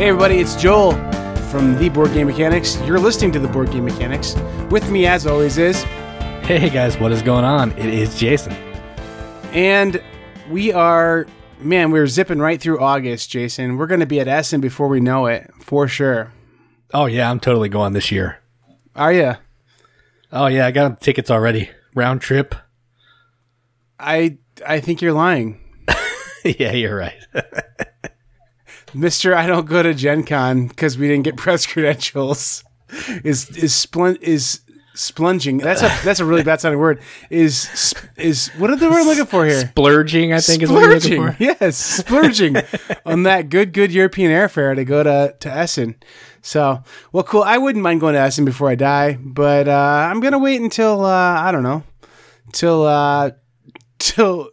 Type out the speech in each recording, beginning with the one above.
Hey, everybody, it's Joel from The Board Game Mechanics. You're listening to The Board Game Mechanics. With me, as always, is. Hey guys, what is going on? It is Jason. And we are. Man, we're zipping right through August, Jason. We're going to be at Essen before we know it, for sure. Oh yeah, I'm totally going this year. Are you? Oh yeah, I got tickets already. Round trip. I I think you're lying. yeah, you're right. Mister, I don't go to Gen Con because we didn't get press credentials. Is is splun is splunging? That's a that's a really bad sounding word. Is is what are the word I'm looking for here? Splurging, I think is what you're looking for. yes, splurging on that good good European airfare to go to to Essen. So, well, cool. I wouldn't mind going to Essen before I die, but uh, I'm gonna wait until uh, I don't know, till uh, till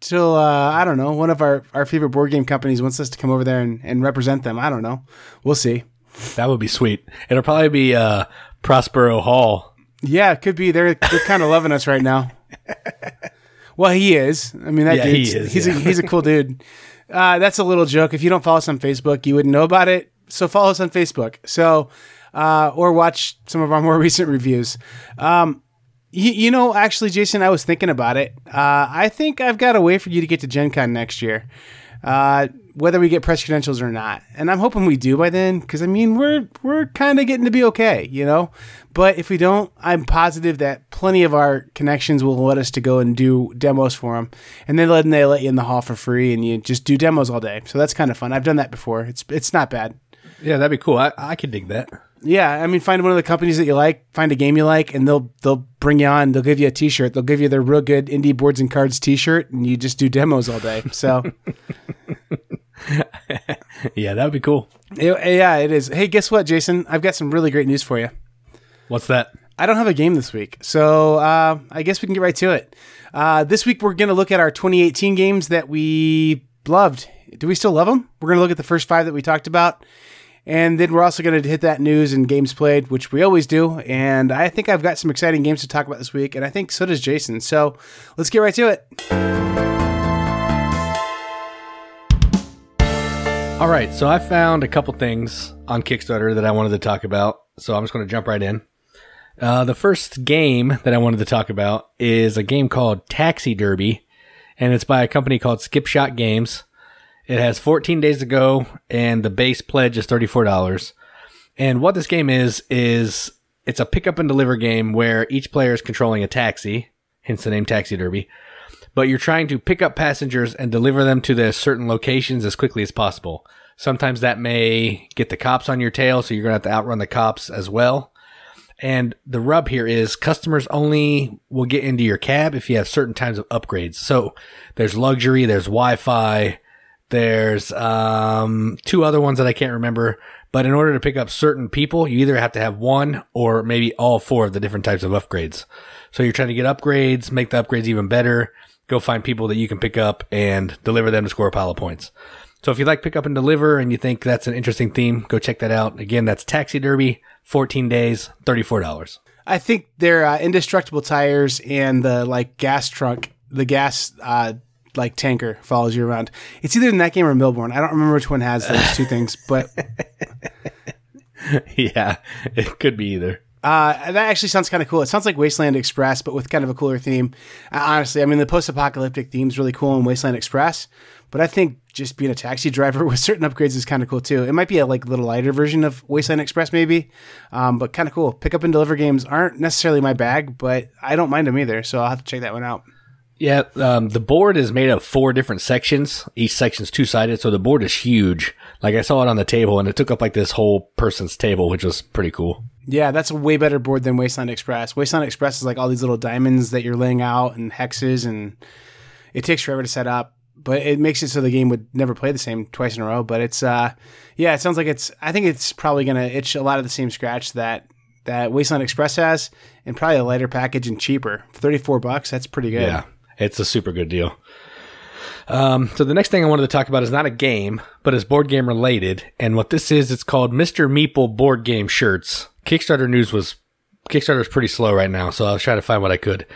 till uh, I don't know. One of our, our favorite board game companies wants us to come over there and, and represent them. I don't know. We'll see. That would be sweet. It'll probably be uh, Prospero Hall. Yeah, it could be. They're they're kind of loving us right now. Well, he is. I mean, that Yeah, he is, He's yeah. a he's a cool dude. Uh, that's a little joke. If you don't follow us on Facebook, you wouldn't know about it. So follow us on Facebook. So, uh, or watch some of our more recent reviews. Um, you, you know, actually, Jason, I was thinking about it. Uh, I think I've got a way for you to get to Gen Con next year, uh, whether we get press credentials or not. And I'm hoping we do by then, because I mean, we're we're kind of getting to be okay, you know. But if we don't, I'm positive that plenty of our connections will let us to go and do demos for them, and then let they let you in the hall for free, and you just do demos all day. So that's kind of fun. I've done that before. It's it's not bad. Yeah, that'd be cool. I, I could dig that. Yeah, I mean, find one of the companies that you like, find a game you like, and they'll they'll bring you on. They'll give you a T-shirt. They'll give you their real good indie boards and cards T-shirt, and you just do demos all day. So Yeah, that'd be cool. it- yeah, it is. Hey, guess what, Jason? I've got some really great news for you. What's that? I don't have a game this week, so uh, I guess we can get right to it. Uh, this week we're going to look at our 2018 games that we loved. Do we still love them? We're going to look at the first five that we talked about, and then we're also going to hit that news and games played, which we always do. And I think I've got some exciting games to talk about this week, and I think so does Jason. So let's get right to it. All right, so I found a couple things on Kickstarter that I wanted to talk about. So I'm just going to jump right in. Uh, the first game that I wanted to talk about is a game called Taxi Derby, and it's by a company called Skipshot Games. It has 14 days to go, and the base pledge is $34. And what this game is, is it's a pick up and deliver game where each player is controlling a taxi, hence the name Taxi Derby but you're trying to pick up passengers and deliver them to the certain locations as quickly as possible. Sometimes that may get the cops on your tail, so you're going to have to outrun the cops as well. And the rub here is customers only will get into your cab if you have certain types of upgrades. So there's luxury, there's Wi-Fi, there's um, two other ones that I can't remember. But in order to pick up certain people, you either have to have one or maybe all four of the different types of upgrades. So you're trying to get upgrades, make the upgrades even better, go find people that you can pick up and deliver them to score a pile of points. So if you like pick up and deliver and you think that's an interesting theme, go check that out. Again, that's Taxi Derby, 14 days, $34. I think they're uh, indestructible tires and the like gas trunk, the gas uh, like tanker follows you around. It's either in that game or Milborn. I don't remember which one has those two things, but yeah, it could be either. Uh, that actually sounds kind of cool. It sounds like Wasteland Express, but with kind of a cooler theme. Uh, honestly, I mean, the post-apocalyptic theme is really cool in Wasteland Express, but I think just being a taxi driver with certain upgrades is kind of cool too. It might be a like little lighter version of Wasteland Express, maybe, um, but kind of cool. Pick up and deliver games aren't necessarily my bag, but I don't mind them either. So I'll have to check that one out. Yeah, um, the board is made of four different sections. Each section's two sided, so the board is huge. Like I saw it on the table, and it took up like this whole person's table, which was pretty cool. Yeah, that's a way better board than Wasteland Express. Wasteland Express is like all these little diamonds that you're laying out and hexes, and it takes forever to set up. But it makes it so the game would never play the same twice in a row. But it's, uh, yeah, it sounds like it's. I think it's probably gonna itch a lot of the same scratch that that Wasteland Express has, and probably a lighter package and cheaper. Thirty four bucks, that's pretty good. Yeah, it's a super good deal. Um, so the next thing I wanted to talk about is not a game, but is board game related. And what this is, it's called Mr. Meeple board game shirts. Kickstarter news was Kickstarter is pretty slow right now, so I was trying to find what I could.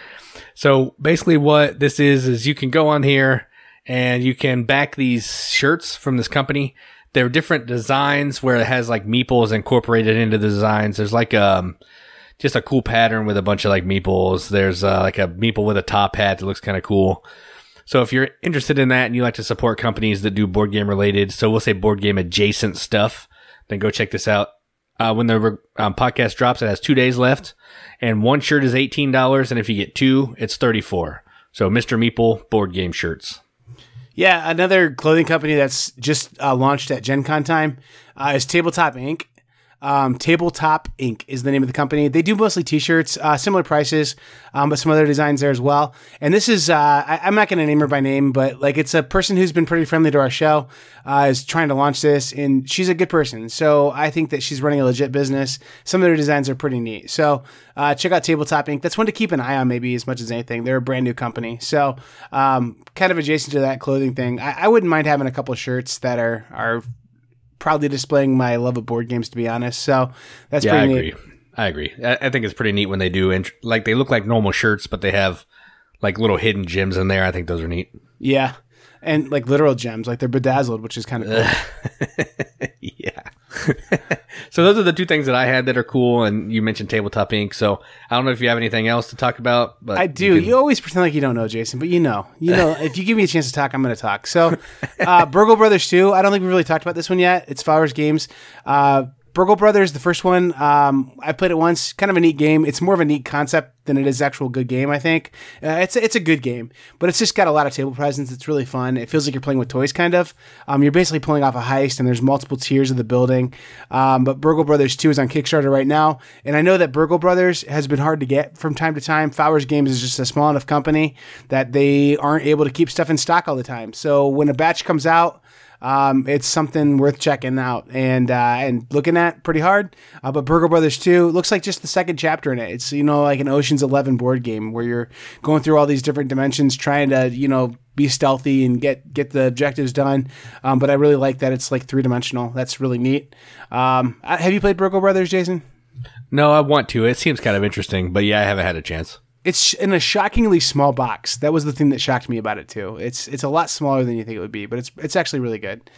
So basically, what this is is you can go on here and you can back these shirts from this company. There are different designs where it has like meeples incorporated into the designs. There's like um just a cool pattern with a bunch of like meeples. There's uh, like a meeple with a top hat that looks kind of cool. So if you're interested in that and you like to support companies that do board game related, so we'll say board game adjacent stuff, then go check this out. Uh, when the um, podcast drops, it has two days left, and one shirt is eighteen dollars, and if you get two, it's thirty four. So Mr. Meeple board game shirts. Yeah, another clothing company that's just uh, launched at Gen Con time uh, is Tabletop Inc. Um, Tabletop Inc. is the name of the company. They do mostly T-shirts, uh, similar prices, um, but some other designs there as well. And this is, uh, I, am not going to name her by name, but like it's a person who's been pretty friendly to our show, uh, is trying to launch this, and she's a good person. So I think that she's running a legit business. Some of their designs are pretty neat. So uh, check out Tabletop Inc. That's one to keep an eye on, maybe as much as anything. They're a brand new company, so um, kind of adjacent to that clothing thing. I, I wouldn't mind having a couple shirts that are are proudly displaying my love of board games, to be honest. So that's yeah, pretty I agree. neat. I agree. I, I think it's pretty neat when they do, and like they look like normal shirts, but they have like little hidden gems in there. I think those are neat. Yeah, and like literal gems, like they're bedazzled, which is kind of cool. yeah. so those are the two things that I had that are cool, and you mentioned Tabletop ink. So I don't know if you have anything else to talk about, but I do. You, you, always pretend like you don't know, Jason, but you know. You know, if you give me a chance to talk, I'm going to talk. So, uh, Burgle Brothers 2, I don't think we really talked about this one yet. It's Fowers Games. Uh, Burgle Brothers, the first one, um, I played it once. Kind of a neat game. It's more of a neat concept than it is actual good game. I think uh, it's a, it's a good game, but it's just got a lot of table presence. It's really fun. It feels like you're playing with toys, kind of. Um, you're basically pulling off a heist, and there's multiple tiers of the building. Um, but Burgle Brothers Two is on Kickstarter right now, and I know that Burgle Brothers has been hard to get from time to time. Fowers Games is just a small enough company that they aren't able to keep stuff in stock all the time. So when a batch comes out um, it's something worth checking out and uh, and looking at pretty hard. Uh, but Burgle Brothers 2 looks like just the second chapter in it. It's you know like an Ocean's Eleven board game where you're going through all these different dimensions, trying to you know be stealthy and get get the objectives done. Um, but I really like that it's like three dimensional. That's really neat. Um, uh, have you played Burgle Brothers, Jason? No, I want to. It seems kind of interesting, but yeah, I haven't had a chance it's in a shockingly small box. That was the thing that shocked me about it too. It's it's a lot smaller than you think it would be, but it's it's actually really good.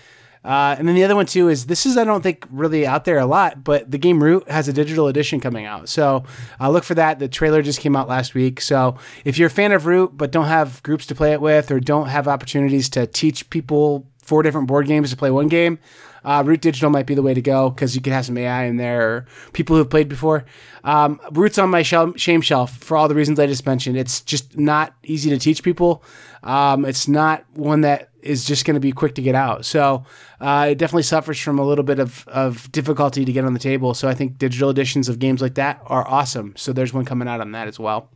Uh, and then the other one too is this is I don't think really out there a lot, but the game Root has a digital edition coming out, so uh, look for that. The trailer just came out last week, so if you're a fan of Root but don't have groups to play it with or don't have opportunities to teach people four different board games to play one game, uh, Root Digital might be the way to go because you can have some AI in there or people who've played before. Um, Root's on my shame shelf for all the reasons I just mentioned. It's just not easy to teach people. Um, it's not one that is just going to be quick to get out. So uh, it definitely suffers from a little bit of, of difficulty to get on the table. So I think digital editions of games like that are awesome. So there's one coming out on that as well.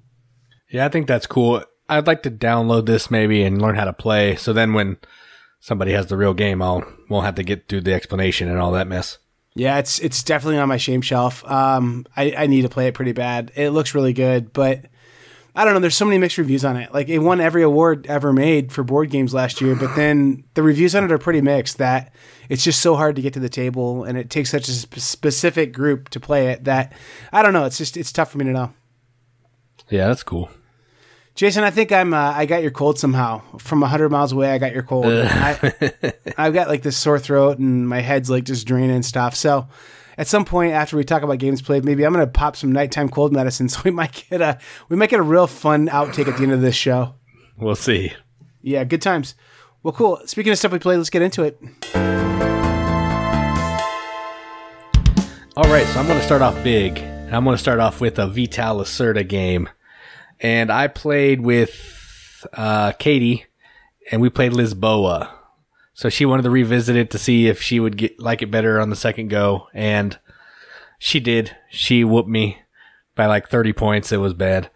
Yeah, I think that's cool. I'd like to download this maybe and learn how to play. So then when somebody has the real game, I'll won't have to get through the explanation and all that mess. Yeah, it's it's definitely on my shame shelf. Um, I, I need to play it pretty bad. It looks really good, but I don't know. There's so many mixed reviews on it. Like it won every award ever made for board games last year, but then the reviews on it are pretty mixed. That it's just so hard to get to the table, and it takes such a sp- specific group to play it that I don't know. It's just it's tough for me to know. Yeah, that's cool. Jason, I think I'm. Uh, I got your cold somehow from hundred miles away. I got your cold. I, have got like this sore throat and my head's like just draining and stuff. So, at some point after we talk about games played, maybe I'm gonna pop some nighttime cold medicine. So we might get a we might get a real fun outtake at the end of this show. We'll see. Yeah, good times. Well, cool. Speaking of stuff we played, let's get into it. All right, so I'm going to start off big. I'm going to start off with a Vital Lacerda game and I played with uh, Katie, and we played Lisboa. So she wanted to revisit it to see if she would get like it better on the second go, and she did. She whooped me by like 30 points. It was bad.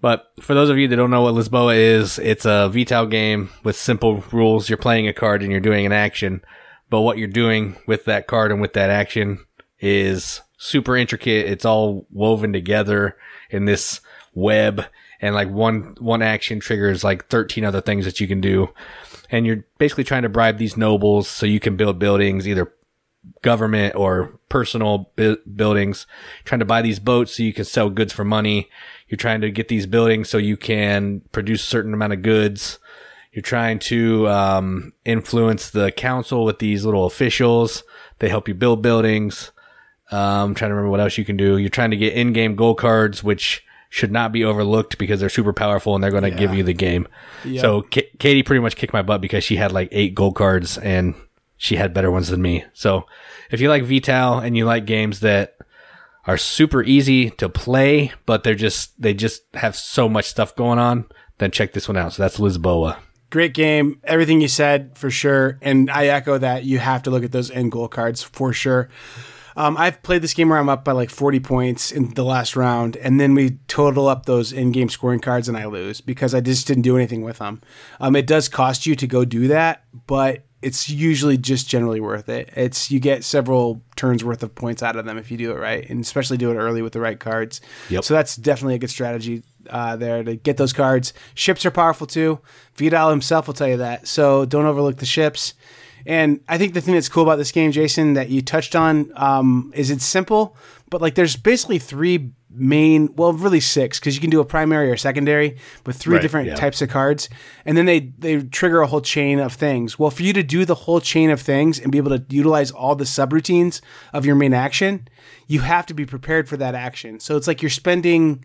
But for those of you that don't know what Lisboa is, it's a Vital game with simple rules. You're playing a card and you're doing an action, but what you're doing with that card and with that action is super intricate. It's all woven together in this web and like one one action triggers like 13 other things that you can do and you're basically trying to bribe these nobles so you can build buildings either government or personal bu- buildings trying to buy these boats so you can sell goods for money you're trying to get these buildings so you can produce a certain amount of goods You're trying to um, influence the council with these little officials. They help you build buildings. Um, I'm trying to remember what else you can do. You're trying to get in-game gold cards, which should not be overlooked because they're super powerful and they're going to give you the game. So K- Katie pretty much kicked my butt because she had like eight gold cards and she had better ones than me. So if you like Vital and you like games that are super easy to play, but they're just they just have so much stuff going on, then check this one out. So that's Lisboa. Great game. Everything you said for sure. And I echo that. You have to look at those end goal cards for sure. Um, I've played this game where I'm up by like 40 points in the last round, and then we total up those in game scoring cards and I lose because I just didn't do anything with them. Um, it does cost you to go do that, but it's usually just generally worth it. It's you get several turns worth of points out of them if you do it right, and especially do it early with the right cards. Yep. So that's definitely a good strategy uh, there to get those cards. Ships are powerful too. Vital himself will tell you that. So don't overlook the ships. And I think the thing that's cool about this game, Jason, that you touched on, um, is it's simple, but like there's basically three main, well, really six, because you can do a primary or secondary with three Right, different yeah. types of cards, and then they they trigger a whole chain of things. Well, for you to do the whole chain of things and be able to utilize all the subroutines of your main action, you have to be prepared for that action. So it's like you're spending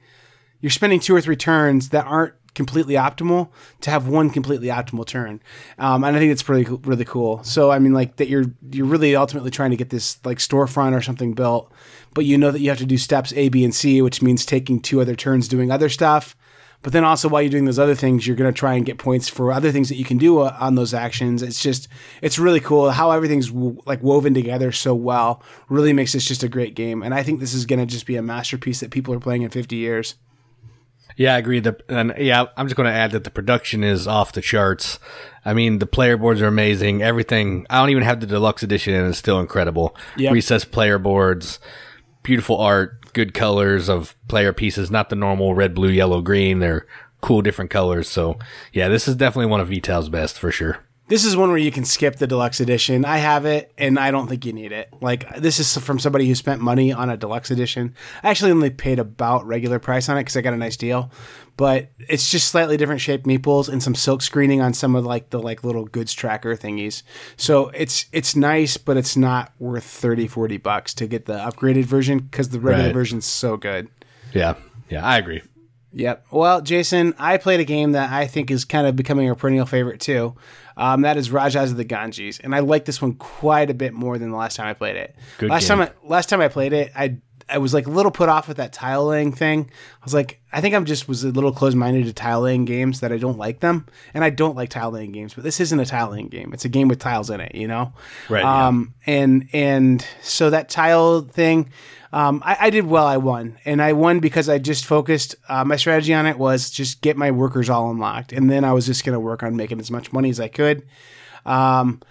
you're spending two or three turns that aren't completely optimal to have one completely optimal turn. Um, and I think it's pretty really cool. So I mean, like that you're you're really ultimately trying to get this like storefront or something built, but you know that you have to do steps A, B, and C, which means taking two other turns doing other stuff. But then also while you're doing those other things, you're going to try and get points for other things that you can do uh, on those actions. It's just, it's really cool how everything's like woven together so well. Really makes this just a great game. And I think this is going to just be a masterpiece that people are playing in 50 years. Yeah, I agree. The and yeah, I'm just going to add that the production is off the charts. I mean, the player boards are amazing. Everything. I don't even have the deluxe edition, and it's still incredible. Yep. Recessed player boards, beautiful art, good colors of player pieces. Not the normal red, blue, yellow, green. They're cool, different colors. So yeah, this is definitely one of Vital's best for sure. This is one where you can skip the deluxe edition. I have it, and I don't think you need it. Like this is from somebody who spent money on a deluxe edition. I actually only paid about regular price on it because I got a nice deal, but it's just slightly different shaped meeples and some silk screening on some of like the like little goods tracker thingies. So it's it's nice, but it's not worth 30, 40 bucks to get the upgraded version because the regular Right. version's so good. Yeah, yeah, I agree. Yep. Well, Jason, I played a game that I think is kind of becoming a perennial favorite too. Um, that is Rajas of the Ganges, and I like this one quite a bit more than the last time I played it. Good last game. time, I, last time I played it, I I was like a little put off with that tile laying thing. I was like, I think I'm just was a little closed minded to tile laying games that I don't like them, and I don't like tile laying games. But this isn't a tile laying game; it's a game with tiles in it, you know. Right, yeah. Um, and and so that tile thing, um, I, I did well. I won, and I won because I just focused. Uh, my strategy on it was just get my workers all unlocked, and then I was just going to work on making as much money as I could. Um,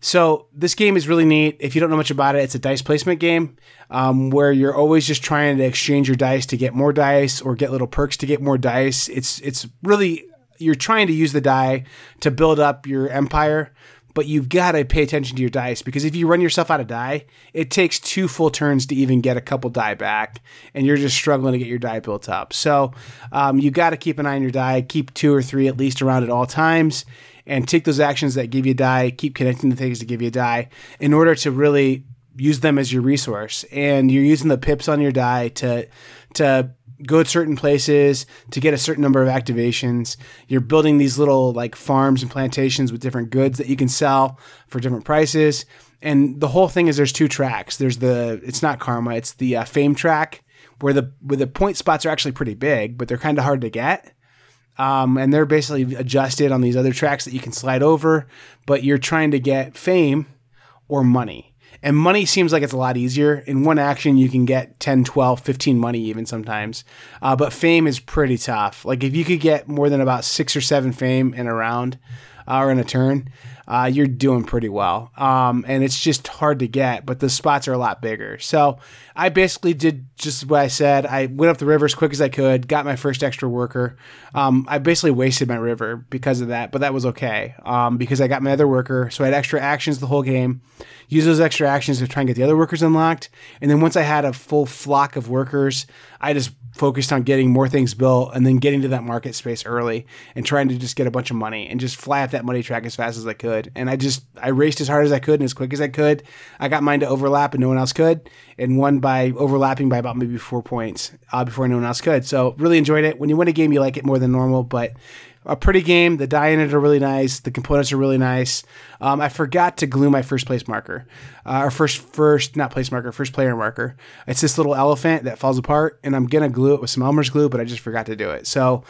so this game is really neat. If you don't know much about it, it's a dice placement game um, where you're always just trying to exchange your dice to get more dice or get little perks to get more dice. It's it's really you're trying to use the die to build up your empire, but you've got to pay attention to your dice because if you run yourself out of die, it takes two full turns to even get a couple die back, and you're just struggling to get your die built up. So um, you got to keep an eye on your die, keep two or three at least around at all times, and take those actions that give you die, keep connecting the things to give you die in order to really use them as your resource. And you're using the pips on your die to to go to certain places to get a certain number of activations. You're building these little like farms and plantations with different goods that you can sell for different prices. And the whole thing is there's two tracks. There's the it's not karma, it's the uh, fame track where the where the point spots are actually pretty big, but they're kind of hard to get. Um, and they're basically adjusted on these other tracks that you can slide over, but you're trying to get fame or money. And money seems like it's a lot easier. In one action, you can get 10, 12, 15 money even sometimes. Uh, but fame is pretty tough. Like if you could get more than about six or seven fame in a round uh, or in a turn, uh, you're doing pretty well. Um, and it's just hard to get, but the spots are a lot bigger. So I basically did just what I said. I went up the river as quick as I could, got my first extra worker. Um, I basically wasted my river because of that, but that was okay um, because I got my other worker. So I had extra actions the whole game. Use those extra actions to try and get the other workers unlocked. And then once I had a full flock of workers, I just focused on getting more things built and then getting to that market space early and trying to just get a bunch of money and just fly up that money track as fast as I could. And I just I raced as hard as I could and as quick as I could. I got mine to overlap and no one else could, and won by overlapping by about maybe four points uh, before anyone else could. So really enjoyed it. When you win a game, you like it more than normal, but a pretty game. The die in it are really nice. The components are really nice. Um, I forgot to glue my first place marker, uh, or first first not place marker, first player marker. It's this little elephant that falls apart, and I'm gonna glue it with some Elmer's glue, but I just forgot to do it. So.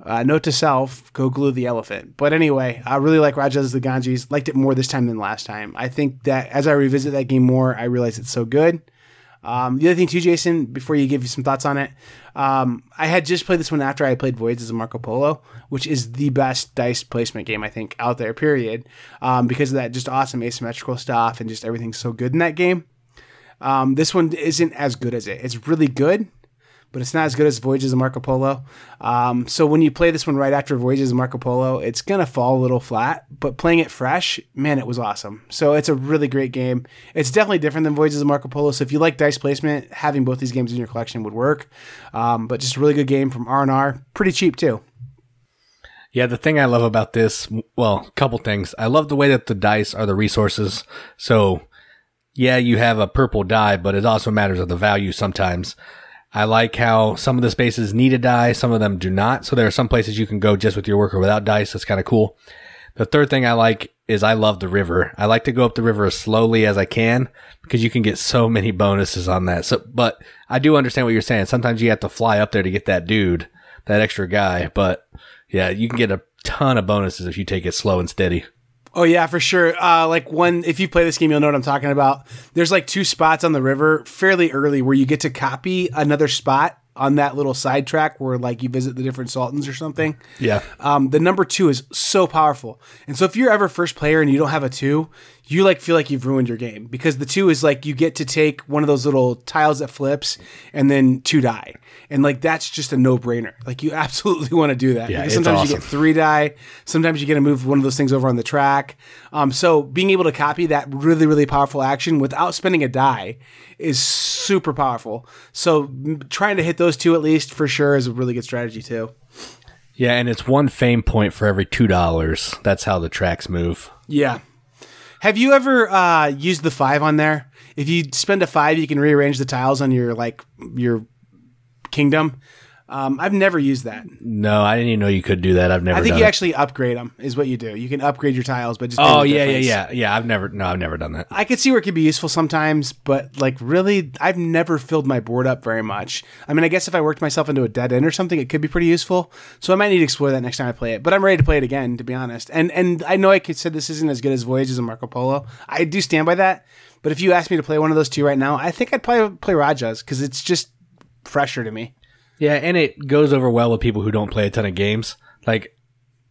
Uh, note to self: go glue the elephant. But anyway, I really like Rajas the Ganges. Liked it more this time than last time. I think that as I revisit that game more, I realize it's so good. Um, the other thing too, Jason, before you give you some thoughts on it, um, I had just played this one after I played Voyages as a Marco Polo, which is the best dice placement game I think out there. Period, um, because of that just awesome asymmetrical stuff and just everything's so good in that game. Um, this one isn't as good as it. It's really good, but it's not as good as Voyages of Marco Polo. Um, so when you play this one right after Voyages of Marco Polo, it's gonna fall a little flat. But playing it fresh, man, it was awesome. So it's a really great game. It's definitely different than Voyages of Marco Polo. So if you like dice placement, having both these games in your collection would work. Um, but just a really good game from R and R, pretty cheap too. Yeah, the thing I love about this, well, a couple things. I love the way that the dice are the resources. So, yeah, you have a purple die, but it also matters of the value sometimes. I like how some of the spaces need a die, some of them do not. So there are some places you can go just with your worker without dice. That's kind of cool. The third thing I like is I love the river. I like to go up the river as slowly as I can because you can get so many bonuses on that. So, but I do understand what you're saying. Sometimes you have to fly up there to get that dude, that extra guy. But yeah, you can get a ton of bonuses if you take it slow and steady. Oh yeah, for sure. Uh, like one, if you play this game, you'll know what I'm talking about. There's like two spots on the river fairly early where you get to copy another spot on that little sidetrack where like you visit the different sultans or something. Yeah. Um, the number two is so powerful, and so if you're ever first player and you don't have a two, you like feel like you've ruined your game because the two is like you get to take one of those little tiles that flips and then two die, and like that's just a no brainer. Like you absolutely want to do that. Yeah, because sometimes you get three die, sometimes you get to move one of those things over on the track. Um, so being able to copy that really really powerful action without spending a die is super powerful. So trying to hit those two at least for sure is a really good strategy too. Yeah, and it's one fame point for every two dollars. That's how the tracks move. Yeah. Have you ever uh, used the five on there? If you spend a five, you can rearrange the tiles on your like your kingdom. Um, I've never used that. No, I didn't even know you could do that. I've never. I think you it. actually upgrade them. Is what you do. You can upgrade your tiles, but just Oh yeah, yeah, yeah, yeah. I've never. No, I've never done that. I could see where it could be useful sometimes, but like really, I've never filled my board up very much. I mean, I guess if I worked myself into a dead end or something, it could be pretty useful. So I might need to explore that next time I play it. But I'm ready to play it again, to be honest. And and I know I could said this isn't as good as Voyages and Marco Polo. I do stand by that. But if you asked me to play one of those two right now, I think I'd probably play Rajas because it's just fresher to me. Yeah, and it goes over well with people who don't play a ton of games. Like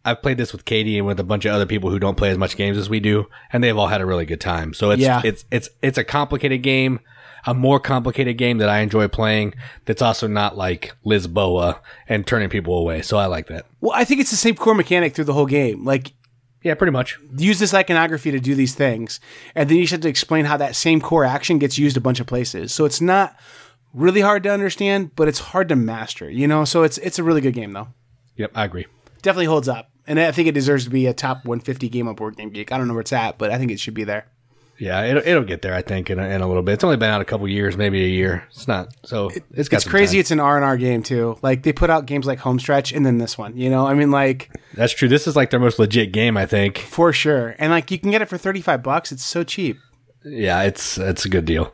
I've played this with Katie and with a bunch of other people who don't play as much games as we do, and they've all had a really good time. So it's Yeah. it's it's it's a complicated game, a more complicated game that I enjoy playing. That's also not like Lisboa and turning people away. So I like that. Well, I think it's the same core mechanic through the whole game. Like Yeah, pretty much. use this iconography to do these things, and then you just have to explain how that same core action gets used a bunch of places. So it's not really hard to understand, but it's hard to master. You know, so it's it's a really good game though. Yep, I agree. Definitely holds up, and I think it deserves to be a top 150 game on Board Game Geek. I don't know where it's at, but I think it should be there. Yeah, it'll, it'll get there. I think in a, in a little bit. It's only been out a couple years, maybe a year. It's not so. It's got It's crazy. time. It's an R and R game too. Like they put out games like Homestretch and then this one. You know, I mean, like That's true. This is like their most legit game, I think. for sure. And like you can get it for 35 bucks. It's so cheap. Yeah, it's it's a good deal.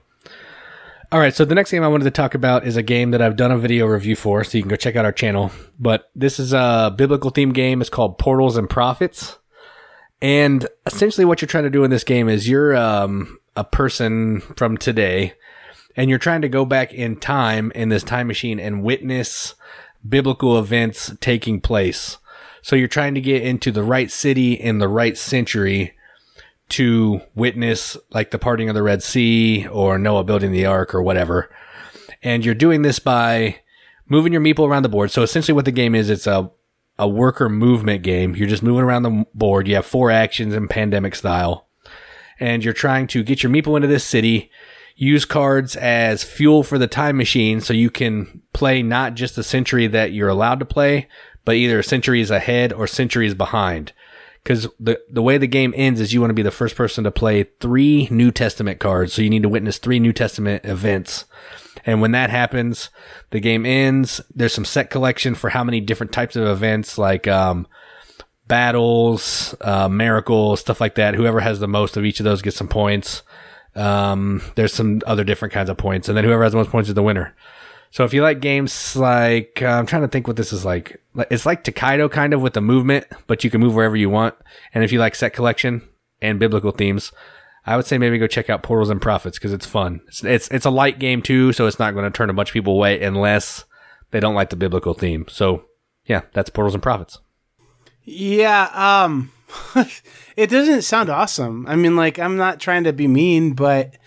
All right, so the next game I wanted to talk about is a game that I've done a video review for, so you can go check out our channel. But this is a biblical theme game. It's called Portals and Prophets. And essentially, what you're trying to do in this game is you're um, a person from today, and you're trying to go back in time in this time machine and witness biblical events taking place. So you're trying to get into the right city in the right century to witness like the parting of the Red Sea or Noah building the ark or whatever. And you're doing this by moving your meeple around the board. So essentially what the game is, it's a, a worker movement game. You're just moving around the board. You have four actions in pandemic style and you're trying to get your meeple into this city. use cards as fuel for the time machine so you can play not just the century that you're allowed to play, but either centuries ahead or centuries behind. Because the, the way the game ends is you want to be the first person to play three New Testament cards. So you need to witness three New Testament events. And when that happens, the game ends. There's some set collection for how many different types of events, like, um, battles, uh, miracles, stuff like that. Whoever has the most of each of those gets some points. Um, there's some other different kinds of points, and then whoever has the most points is the winner. So if you like games like, uh, I'm trying to think what this is like. It's like Tokaido kind of with the movement, but you can move wherever you want. And if you like set collection and biblical themes, I would say maybe go check out Portals and Prophets because it's fun. It's, it's, it's a light game too, so it's not going to turn a bunch of people away unless they don't like the biblical theme. So yeah, that's Portals and Prophets. Yeah, um it doesn't sound awesome. I mean, like I'm not trying to be mean, but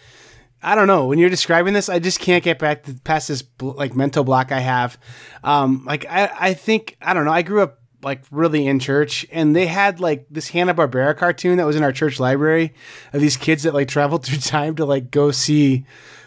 I don't know. When you're describing this, I just can't get back past this like mental block I have. Um like I I think I don't know. I grew up like really in church and they had like this Hanna-Barbera cartoon that was in our church library of these kids that like traveled through time to like go see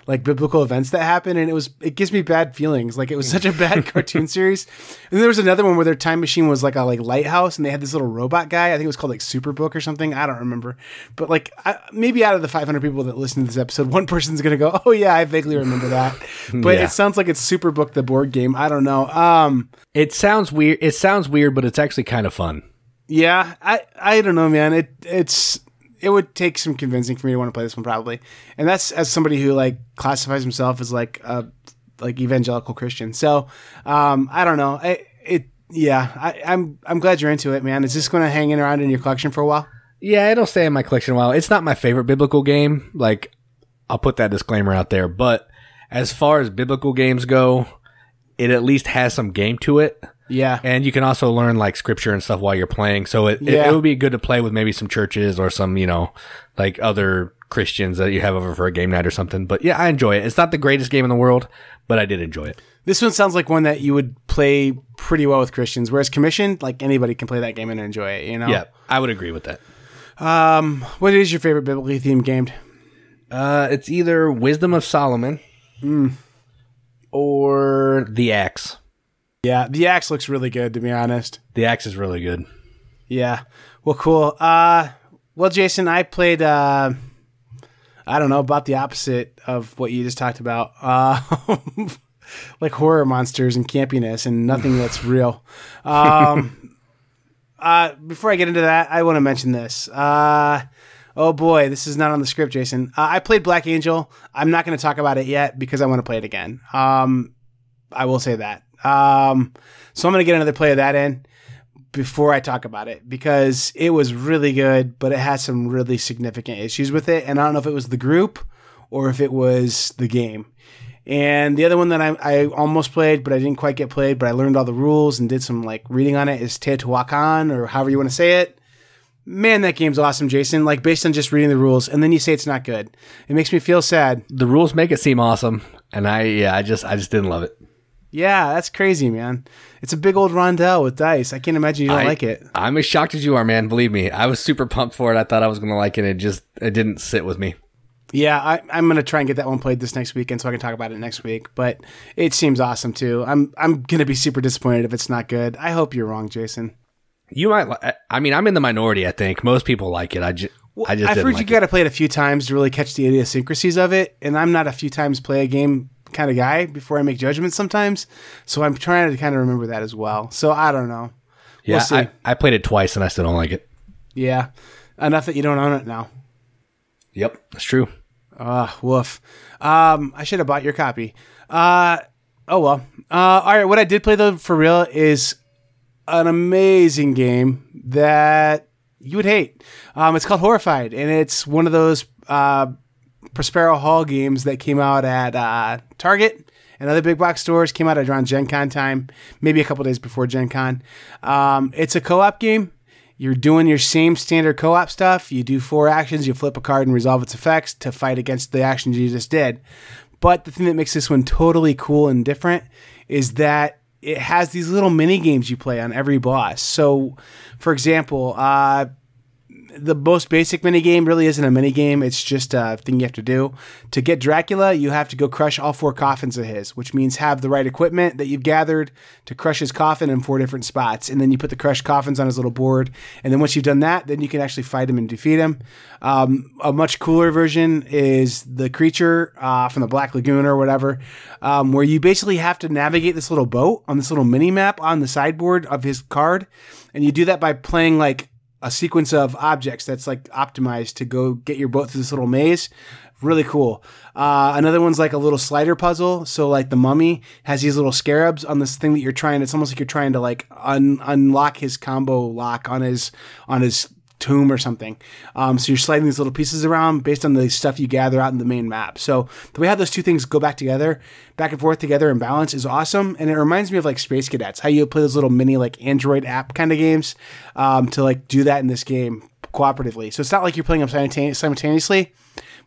like biblical events that happen and it was it gives me bad feelings. Like it was such a bad cartoon series. And there was another one where their time machine was like a like lighthouse and they had this little robot guy. I think it was called like superbook or something. I don't remember. But like I, maybe out of the 500 people that listen to this episode one person's gonna go oh yeah i vaguely remember that. But yeah. it sounds like it's superbook the board game. I don't know. Um it sounds weird it sounds weird but it's actually kind of fun. Yeah i i don't know man. It it's it would take some convincing for me to want to play this one probably. And that's as somebody who like classifies himself as like a like evangelical Christian. So um, I don't know. I, it yeah. I, I'm I'm glad you're into it, man. Is this going to hang around in your collection for a while? Yeah, it'll stay in my collection a while. It's not my favorite biblical game. Like I'll put that disclaimer out there, but as far as biblical games go, it at least has some game to it. Yeah. And you can also learn like scripture and stuff while you're playing. So it, yeah. it, it, would be good to play with maybe some churches or some, you know, like other Christians that you have over for a game night or something. But yeah, I enjoy it. It's not the greatest game in the world, but I did enjoy it. This one sounds like one that you would play pretty well with Christians, whereas commissioned, like anybody can play that game and enjoy it, you know? Yeah, I would agree with that. Um, what is your favorite biblically themed game? Uh, it's either Wisdom of Solomon mm. or The Axe. Yeah, the axe looks really good to be honest. The axe is really good. Yeah. Well, cool. Uh, well, Jason, I played. Uh, I don't know about the opposite of what you just talked about. Uh, like horror monsters and campiness and nothing that's real. Um, uh, before I get into that, I want to mention this. Uh, oh boy, this is not on the script, Jason. Uh, I played Black Angel. I'm not going to talk about it yet because I want to play it again. Um, I will say that. Um, so I'm going to get another play of that in before I talk about it because it was really good, but it had some really significant issues with it. And I don't know if it was the group or if it was the game. And the other one that I, I almost played, but I didn't quite get played, but I learned all the rules and did some like reading on it is Teotihuacan or however you want to say it. Man, that game's awesome, Jason. Like based on just reading the rules, and then you say it's not good. It makes me feel sad. The rules make it seem awesome, and I yeah, I just I just didn't love it. Yeah, that's crazy, man. It's a big old rondel with dice. I can't imagine you don't I, like it. I'm as shocked as you are, man. Believe me, I was super pumped for it. I thought I was going to like it. It just it didn't sit with me. Yeah, I, am going to try and get that one played this next weekend so I can talk about it next week. But it seems awesome too. I'm I'm going to be super disappointed if it's not good. I hope you're wrong, Jason. You might. I mean, I'm in the minority. I think most people like it. I just. Well, I just I've heard like you got to play it a few times to really catch the idiosyncrasies of it, and I'm not a few times play a game kind of guy before I make judgments sometimes. So I'm trying to kind of remember that as well. So I don't know. Yeah, we'll I, I played it twice and I still don't like it. Yeah, enough that you don't own it now. Yep, that's true. Ah, uh, woof. Um, I should have bought your copy. Uh, oh well. Uh, all right. What I did play though for real is an amazing game that you would hate. Um, it's called Horrified, and it's one of those uh Prospero Hall games that came out at uh, Target and other big box stores. Came out around Gen Con time, maybe a couple days before Gen Con. Um, it's a co op game. You're doing your same standard co op stuff. You do four actions, you flip a card and resolve its effects to fight against the actions you just did. But the thing that makes this one totally cool and different is that it has these little mini games you play on every boss. So, for example, uh, the most basic minigame really isn't a minigame. It's just a thing you have to do. To get Dracula, you have to go crush all four coffins of his, which means have the right equipment that you've gathered to crush his coffin in four different spots. And then you put the crushed coffins on his little board. And then once you've done that, then you can actually fight him and defeat him. Um, a much cooler version is the creature uh, from the Black Lagoon or whatever, um, where you basically have to navigate this little boat on this little mini map on the sideboard of his card. And you do that by playing like a sequence of objects that's like optimized to go get your boat through this little maze. Really cool. Uh, another one's like a little slider puzzle. So like the mummy has these little scarabs on this thing that you're trying. It's almost like you're trying to like un- unlock his combo lock on his on his tomb or something. Um, so you're sliding these little pieces around based on the stuff you gather out in the main map. So the way how those two things go back together, back and forth together and balance is awesome. And it reminds me of like Space Cadets, how you play those little mini like Android app kind of games um, to like do that in this game cooperatively. So it's not like you're playing them simultaneously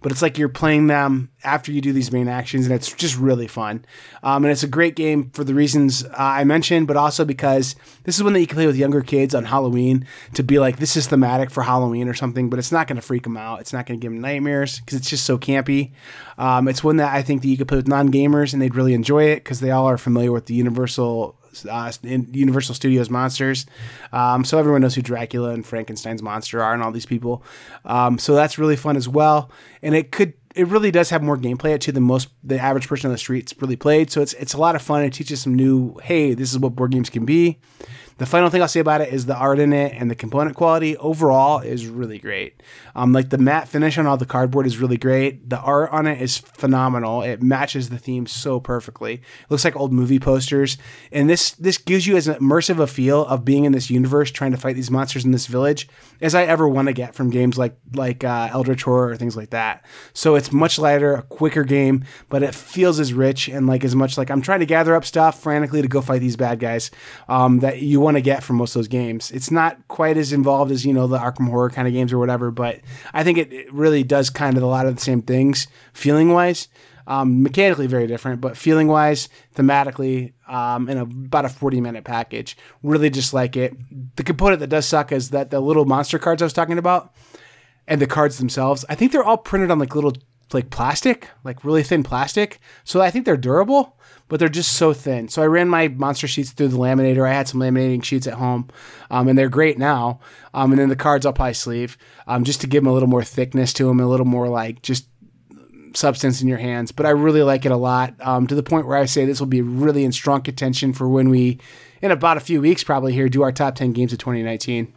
but it's like you're playing them after you do these main actions, and it's just really fun. Um, and it's a great game for the reasons uh, I mentioned, but also because this is one that you can play with younger kids on Halloween to be like, this is thematic for Halloween or something, but it's not going to freak them out. It's not going to give them nightmares because it's just so campy. Um, it's one that I think that you could play with non gamers and they'd really enjoy it because they all are familiar with the Universal uh, Universal Studios monsters. Um, so everyone knows who Dracula and Frankenstein's monster are, and all these people. Um, so that's really fun as well. And it could, it really does have more gameplay to than most the average person on the streets really played. So it's it's a lot of fun. It teaches some new, hey, this is what board games can be. The final thing I'll say about it is the art in it and the component quality overall is really great. Um, like the matte finish on all the cardboard is really great. The art on it is phenomenal. It matches the theme so perfectly. It looks like old movie posters, and this this gives you as immersive a feel of being in this universe trying to fight these monsters in this village as I ever want to get from games like like uh, Eldritch Horror or things like that. So it's much lighter, a quicker game, but it feels as rich and like as much like I'm trying to gather up stuff frantically to go fight these bad guys um, that you want to get from most of those games. It's not quite as involved as you know the Arkham Horror kind of games or whatever, but I think it, it really does kind of a lot of the same things feeling wise. Um, mechanically very different, but feeling wise, thematically, um, in a, about a 40 minute package. Really just like it. The component that does suck is that the little monster cards I was talking about and the cards themselves, I think they're all printed on like little like plastic, like really thin plastic. So I think they're durable, but they're just so thin. So I ran my monster sheets through the laminator. I had some laminating sheets at home, um, and they're great now. Um, and then the cards I'll probably sleeve um, just to give them a little more thickness to them, a little more like just substance in your hands. But I really like it a lot um, to the point where I say this will be really in strong contention for when we, in about a few weeks, probably here, do our top 10 games of 2019.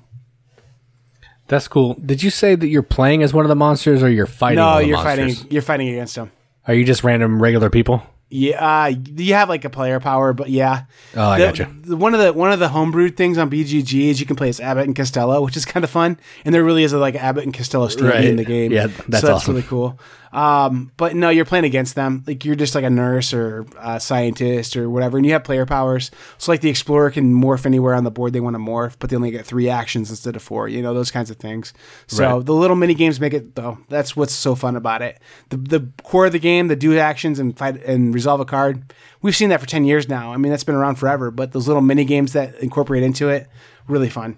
That's cool. Did you say that you're playing as one of the monsters or you're fighting? No, you're monsters? fighting. You're fighting against them. Are you just random regular people? Yeah, uh, you have like a player power, but yeah. Oh, I the, gotcha. the- one of the one of the homebrewed things on BGG is you can play as Abbott and Costello, which is kind of fun. And there really is a, like Abbott and Costello story Right. in the game. Yeah, that's so that's awesome. really cool. Um, but no, you're playing against them. Like you're just like a nurse or a scientist or whatever, and you have player powers. So like the explorer can morph anywhere on the board they want to morph, but they only get three actions instead of four. You know those kinds of things. So Right. the little mini games make it though. That's what's so fun about it. The the core of the game, the do actions and fight and resolve a card. We've seen that for ten years now. I mean that's been around forever. But those little mini games that incorporate into it, really fun.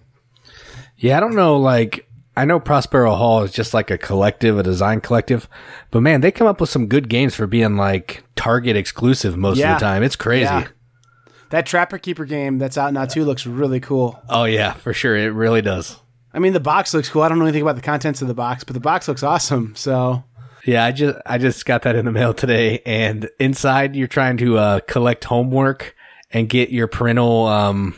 Yeah, I don't know. Like, I know Prospero Hall is just like a collective, a design collective, but man, they come up with some good games for being like Target exclusive most Yeah. of the time. It's crazy. Yeah. That Trapper Keeper game that's out now too looks really cool. Oh yeah, for sure. It really does. I mean the box looks cool. I don't know anything about the contents of the box, but the box looks awesome. So Yeah, I just I just got that in the mail today, and inside you're trying to uh, collect homework and get your parental um,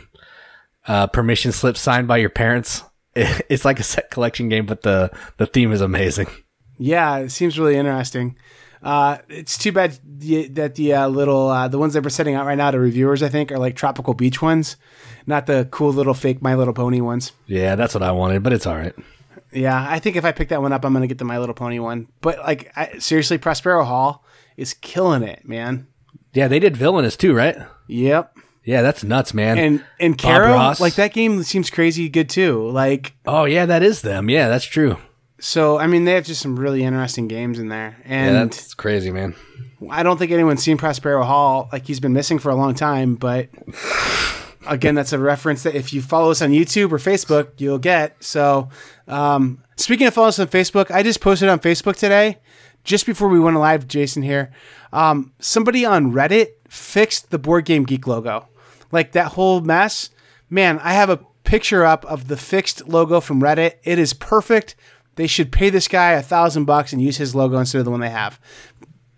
uh, permission slip signed by your parents. It's like a set collection game, but the the theme is amazing. Yeah, it seems really interesting. Uh, it's too bad the, that the uh, little uh, the ones that we're setting out right now to reviewers, I think, are like tropical beach ones, not the cool little fake My Little Pony ones. Yeah, that's what I wanted, but it's all right. Yeah, I think if I pick that one up, I'm gonna get the My Little Pony one. But like, I, seriously, Prospero Hall is killing it, man. Yeah, they did Villainous too, right? Yep. Yeah, that's nuts, man. And and Caro, like that game seems crazy good too. Like oh yeah, that is them. Yeah, that's true. so, I mean, they have just some really interesting games in there, Yeah, and that's crazy, man. I don't think anyone's seen Prospero Hall. Like he's been missing for a long time, but again, that's a reference that if you follow us on YouTube or Facebook, you'll get. So, um, speaking of follow us on Facebook, I just posted on Facebook today, just before we went live, Jason here. Um, somebody on Reddit fixed the Board Game Geek logo. Like that whole mess. Man, I have a picture up of the fixed logo from Reddit. It is perfect. They should pay this guy a thousand bucks and use his logo instead of the one they have.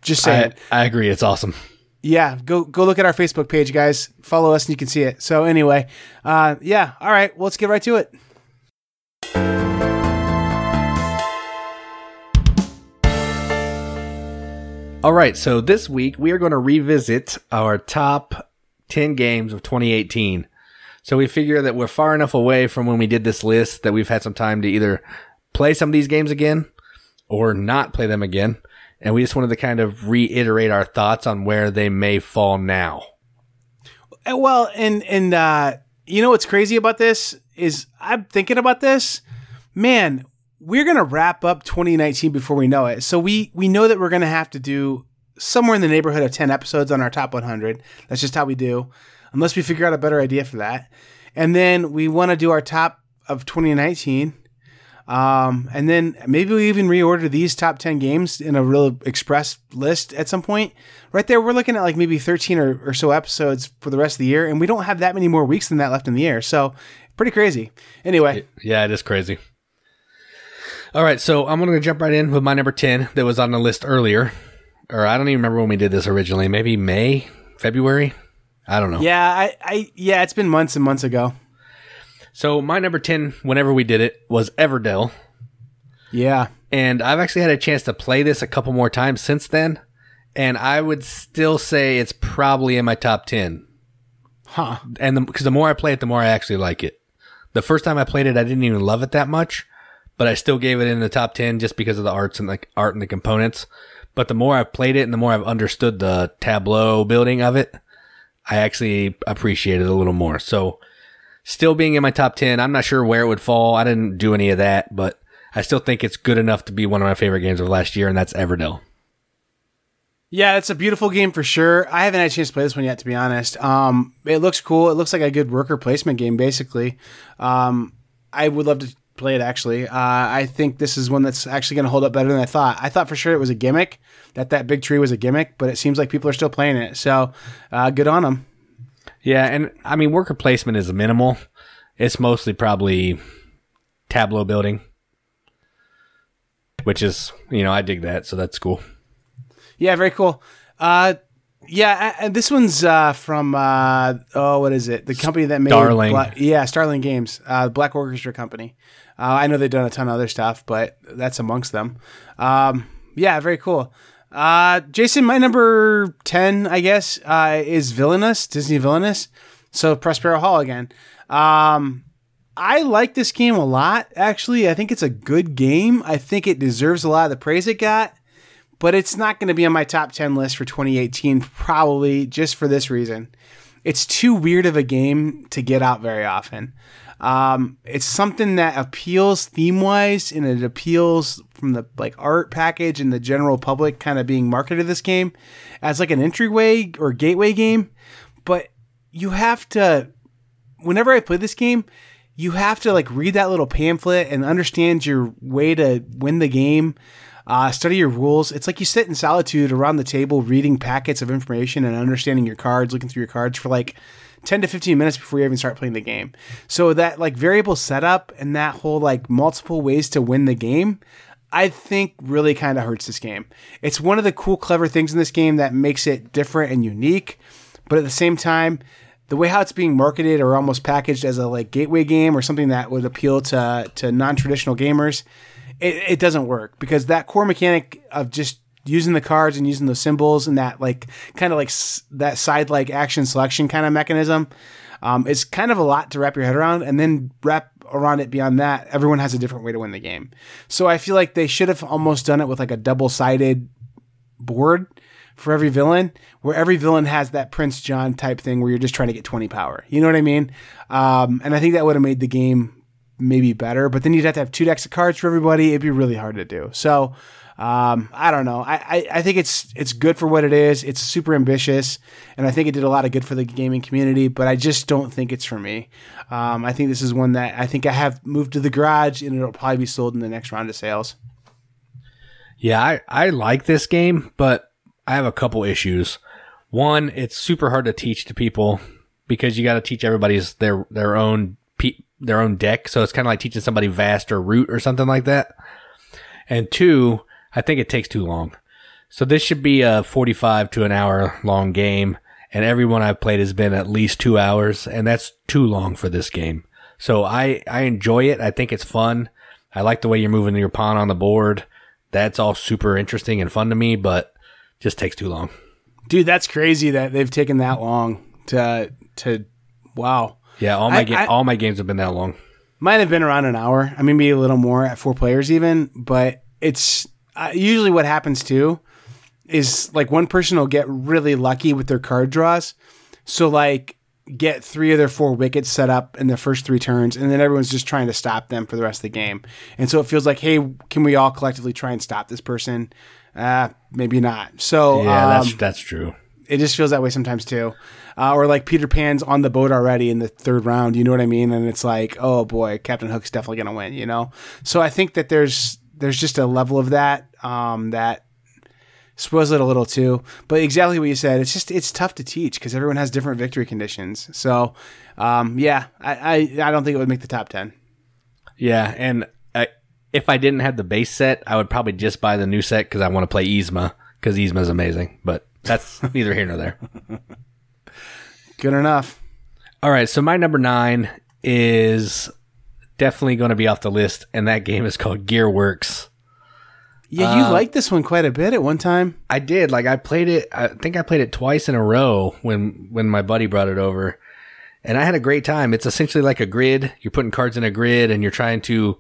Just saying. I, I agree. It's awesome. Yeah, go go look at our Facebook page, guys. Follow us and you can see it. So anyway, uh, yeah, all right. Well, let's get right to it. All right, so this week we are going to revisit our top 10 games of 2018. So we figure that we're far enough away from when we did this list that we've had some time to either play some of these games again or not play them again. And we just wanted to kind of reiterate our thoughts on where they may fall now. Uh, Well, and and uh, you know what's crazy about this is I'm thinking about this. Man, we're gonna wrap up 2019 before we know it. So we we know that we're gonna have to do somewhere in the neighborhood of 10 episodes on our top 100. That's just how we do, unless we figure out a better idea for that. And then we want to do our top of 2019. Um, and then maybe we even reorder these top 10 games in a real express list at some point. Right there, we're looking at like maybe 13 or, or so episodes for the rest of the year, and we don't have that many more weeks than that left in the year. So, pretty crazy. Anyway, Yeah, it is crazy. All right, so I'm going to jump right in with my number 10 that was on the list earlier. Or I don't even remember when we did this originally. Maybe May, February? I don't know. yeah, I, I, yeah, it's been months and months ago. So my number 10, whenever we did it, was Everdell. Yeah. And I've actually had a chance to play this a couple more times since then. And I would still say it's probably in my top 10. Huh. And because the, more I play it, the more I actually like it. The first time I played it, I didn't even love it that much, but I still gave it in the top 10 just because of the arts and like art and the components. But the more I've played it and the more I've understood the tableau building of it, I actually appreciate it a little more. So still being in my top 10, I'm not sure where it would fall. I didn't do any of that, but I still think it's good enough to be one of my favorite games of last year, and that's Everdell. Yeah, it's a beautiful game for sure. I haven't had a chance to play this one yet, to be honest. Um, it looks cool. It looks like a good worker placement game, basically. Um, I would love to play it actually. Uh, I think this is one that's actually going to hold up better than I thought. I thought for sure it was a gimmick, that that big tree was a gimmick, but it seems like people are still playing it. So, uh, good on them. Yeah, and I mean worker placement is minimal. It's mostly probably tableau building, which is you know I dig that, so that's cool. Yeah, very cool. Uh, yeah, and this one's uh, from uh, oh, what is it? The company that made Starling. Bla- yeah, Starling Games, uh, Black Orchestra Company. Uh, I know they've done a ton of other stuff, but that's amongst them. Um, yeah, very cool. Uh, Jason, my number ten, I guess, uh, is Villainous, Disney Villainous. So Prospero Hall again. Um, I like this game a lot. Actually, I think it's a good game. I think it deserves a lot of the praise it got but it's not going to be on my top 10 list for 2018, probably just for this reason. It's too weird of a game to get out very often. Um, it's something that appeals theme wise and it appeals from the like art package and the general public kind of being marketed this game as like an entryway or gateway game. But you have to, whenever I play this game, you have to like read that little pamphlet and understand your way to win the game uh, study your rules. It's like you sit in solitude around the table reading packets of information and understanding your cards, looking through your cards for like 10 to 15 minutes before you even start playing the game. So that like variable setup and that whole like multiple ways to win the game, I think really kind of hurts this game. It's one of the cool, clever things in this game that makes it different and unique. But at the same time, the way how it's being marketed or almost packaged as a like gateway game or something that would appeal to to non-traditional gamers, it, it doesn't work because that core mechanic of just using the cards and using those symbols and that like kind of like s- that side like action selection kind of mechanism um, is kind of a lot to wrap your head around and then wrap around it beyond that everyone has a different way to win the game so i feel like they should have almost done it with like a double-sided board for every villain, where every villain has that Prince John type thing where you're just trying to get 20 power. You know what I mean? Um, and I think that would have made the game maybe better, but then you'd have to have two decks of cards for everybody. It'd be really hard to do. So, Um, I don't know. I, I, I think it's it's good for what it is. It's super ambitious, and I think it did a lot of good for the gaming community. But I just don't think it's for me. Um, I think this is one that I think I have moved to the garage, and it'll probably be sold in the next round of sales. Yeah, I, I like this game, but I have a couple issues. One, it's super hard to teach to people because you got to teach everybody's their their own their own deck. So it's kind of like teaching somebody Vast or Root or something like that. And two, I think it takes too long. So this should be a 45 to an hour long game. And everyone I've played has been at least two hours. And that's too long for this game. So I, I enjoy it. I think it's fun. I like the way you're moving your pawn on the board. That's all super interesting and fun to me, but just takes too long. Dude, that's crazy that they've taken that long to to wow. Yeah, all my I, ga- I, all my games have been that long. Might have been around an hour. I mean, maybe a little more at four players even, but it's uh, usually what happens too is like one person will get really lucky with their card draws. So like get three of their four wickets set up in the first three turns, and then everyone's just trying to stop them for the rest of the game. And so it feels like, hey, can we all collectively try and stop this person? Uh, maybe not. So yeah, um, that's that's true. It just feels that way sometimes too. Uh, or like Peter Pan's on the boat already in the third round. You know what I mean? And it's like, oh boy, Captain Hook's definitely gonna win. You know. So I think that there's there's just a level of that um, that spoils it a little too. But exactly what you said, it's just it's tough to teach because everyone has different victory conditions. So um, yeah, I, I, I don't think it would make the top ten. Yeah, and I, if I didn't have the base set, I would probably just buy the new set because I want to play Yzma because Yzma is amazing. But that's neither here nor there. Good enough. All right, so my number nine is definitely going to be off the list, and that game is called Gearworks. Yeah, you uh, liked this one quite a bit at one time. I did. Like I played it. I think I played it twice in a row when when my buddy brought it over, and I had a great time. It's essentially like a grid. You're putting cards in a grid, and you're trying to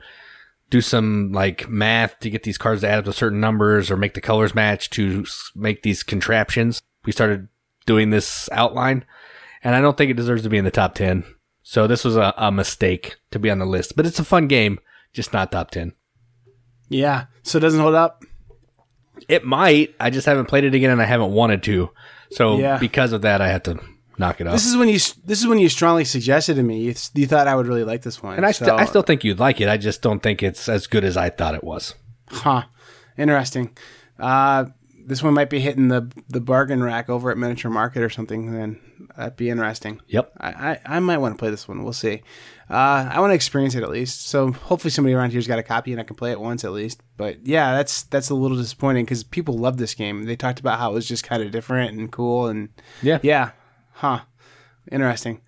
do some like math to get these cards to add up to certain numbers or make the colors match to make these contraptions. We started doing this outline, and I don't think it deserves to be in the top ten. So this was a, a mistake to be on the list, but it's a fun game, just not top 10. Yeah. So it doesn't hold up? It might. I just haven't played it again and I haven't wanted to. So yeah. because of that, I had to knock it off. This is when you this is when you strongly suggested to me you, you thought I would really like this one, and I, so. st- I still think you'd like it. I just don't think it's as good as I thought it was. Huh? Interesting. Uh, this one might be hitting the the bargain rack over at Miniature Market or something. Then that'd be interesting. Yep. I, I, I might want to play this one. We'll see. Uh, I want to experience it at least. So hopefully somebody around here's got a copy and I can play it once at least. But yeah, that's that's a little disappointing because people love this game. They talked about how it was just kind of different and cool and yeah, yeah, huh, interesting.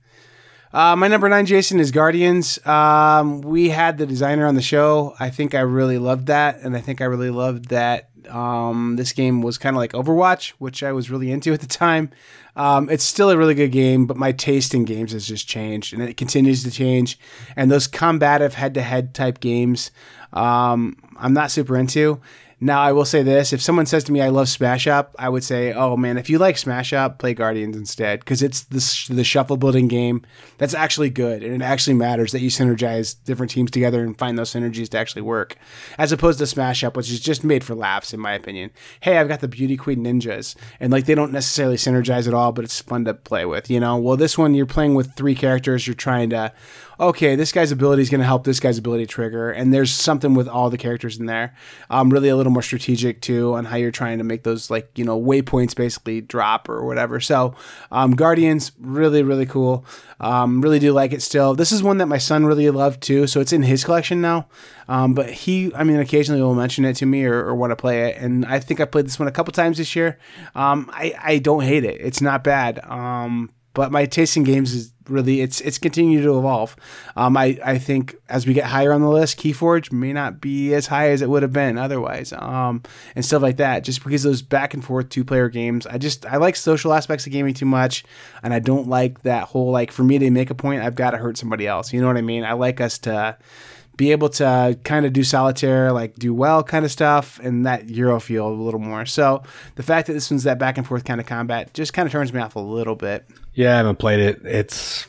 Uh, my number nine, Jason, is Guardians. Um, we had the designer on the show. I think I really loved that, and I think I really loved that um, this game was kind of like Overwatch, which I was really into at the time. Um, it's still a really good game, but my taste in games has just changed, and it continues to change. And those combative head-to-head type games, um, I'm not super into. Now, I will say this: if someone says to me, "I love Smash Up," I would say, "Oh man, if you like Smash Up, play Guardians instead," because it's the the shuffle building game that's actually good, and it actually matters that you synergize different teams together and find those synergies to actually work, as opposed to Smash Up, which is just made for laughs, in my opinion. Hey, I've got the Beauty Queen ninjas, and like they don't necessarily synergize at all, but it's fun to play with, you know. Well, this one you're playing with three characters, you're trying to okay, this guy's ability is going to help this guy's ability trigger, and there's something with all the characters in there. Um, really a little more strategic too on how you're trying to make those like you know waypoints basically drop or whatever. So, um, Guardians really really cool. Um, really do like it still. This is one that my son really loved too, so it's in his collection now. Um, but he, I mean, occasionally will mention it to me or, or want to play it, and I think I played this one a couple times this year. Um, I I don't hate it. It's not bad. Um, but my taste in games is really it's it's continued to evolve. Um, I I think as we get higher on the list, Keyforge may not be as high as it would have been otherwise, um, and stuff like that. Just because those back and forth two player games, I just I like social aspects of gaming too much, and I don't like that whole like for me to make a point, I've got to hurt somebody else. You know what I mean? I like us to be able to kind of do solitaire, like do well kind of stuff, and that Euro feel a little more. So the fact that this one's that back and forth kind of combat just kind of turns me off a little bit. Yeah, I haven't played it. It's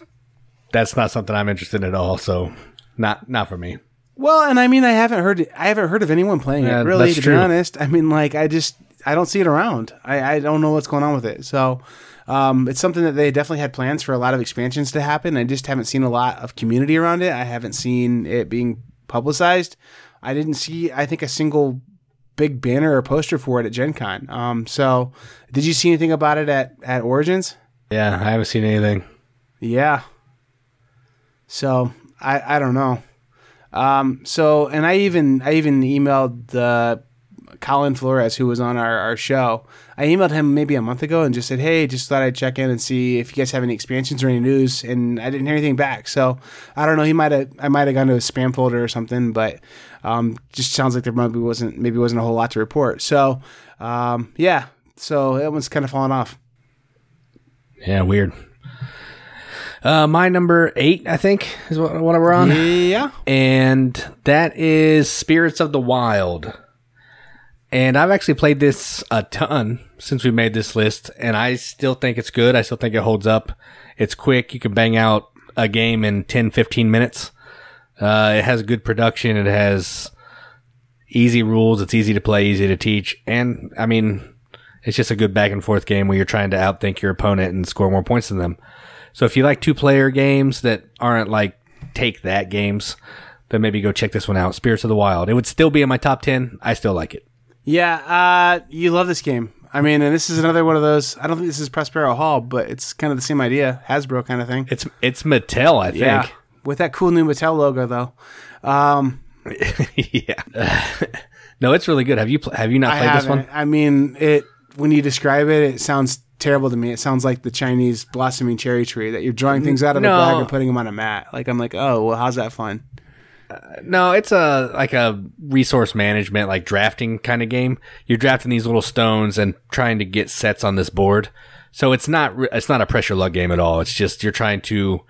that's not something I'm interested in at all. So not not for me. Well, and I mean, I haven't heard I haven't heard of anyone playing Yeah, it really. To true. be honest, I mean, like I just I don't see it around. I I don't know what's going on with it. So. Um, it's something that they definitely had plans for a lot of expansions to happen. I just haven't seen a lot of community around it. I haven't seen it being publicized. I didn't see, I think, a single big banner or poster for it at Gen Con. Um, so, did you see anything about it at, at Origins? Yeah, I haven't seen anything. Yeah. So I I don't know. Um, so and I even I even emailed the Colin Flores who was on our, our show. I emailed him maybe a month ago and just said, Hey, just thought I'd check in and see if you guys have any expansions or any news and I didn't hear anything back. So I don't know, he might have I might have gone to a spam folder or something, but um just sounds like there maybe wasn't maybe wasn't a whole lot to report. So um yeah. So that one's kind of fallen off. Yeah, weird. Uh, my number eight, I think, is what, what we're on. Yeah. and that is Spirits of the Wild. And I've actually played this a ton since we made this list, and I still think it's good. I still think it holds up. It's quick. You can bang out a game in 10, 15 minutes. Uh, it has good production. It has easy rules. It's easy to play, easy to teach. And, I mean, it's just a good back and forth game where you're trying to outthink your opponent and score more points than them. So if you like two player games that aren't like take that games, then maybe go check this one out. Spirits of the Wild. It would still be in my top 10. I still like it. Yeah, uh, you love this game. I mean, and this is another one of those. I don't think this is Prospero Hall, but it's kind of the same idea, Hasbro kind of thing. It's it's Mattel, I think. Yeah, with that cool new Mattel logo though. Um, yeah. no, it's really good. Have you pl- have you not played this one? I mean, it when you describe it, it sounds terrible to me. It sounds like the Chinese blossoming cherry tree that you're drawing things out of No. a bag and putting them on a mat. Like I'm like, oh, well, how's that fun? No, it's a like a resource management, like drafting kind of game. You're drafting these little stones and trying to get sets on this board. So it's not it's not a pressure luck game at all. It's just you're trying to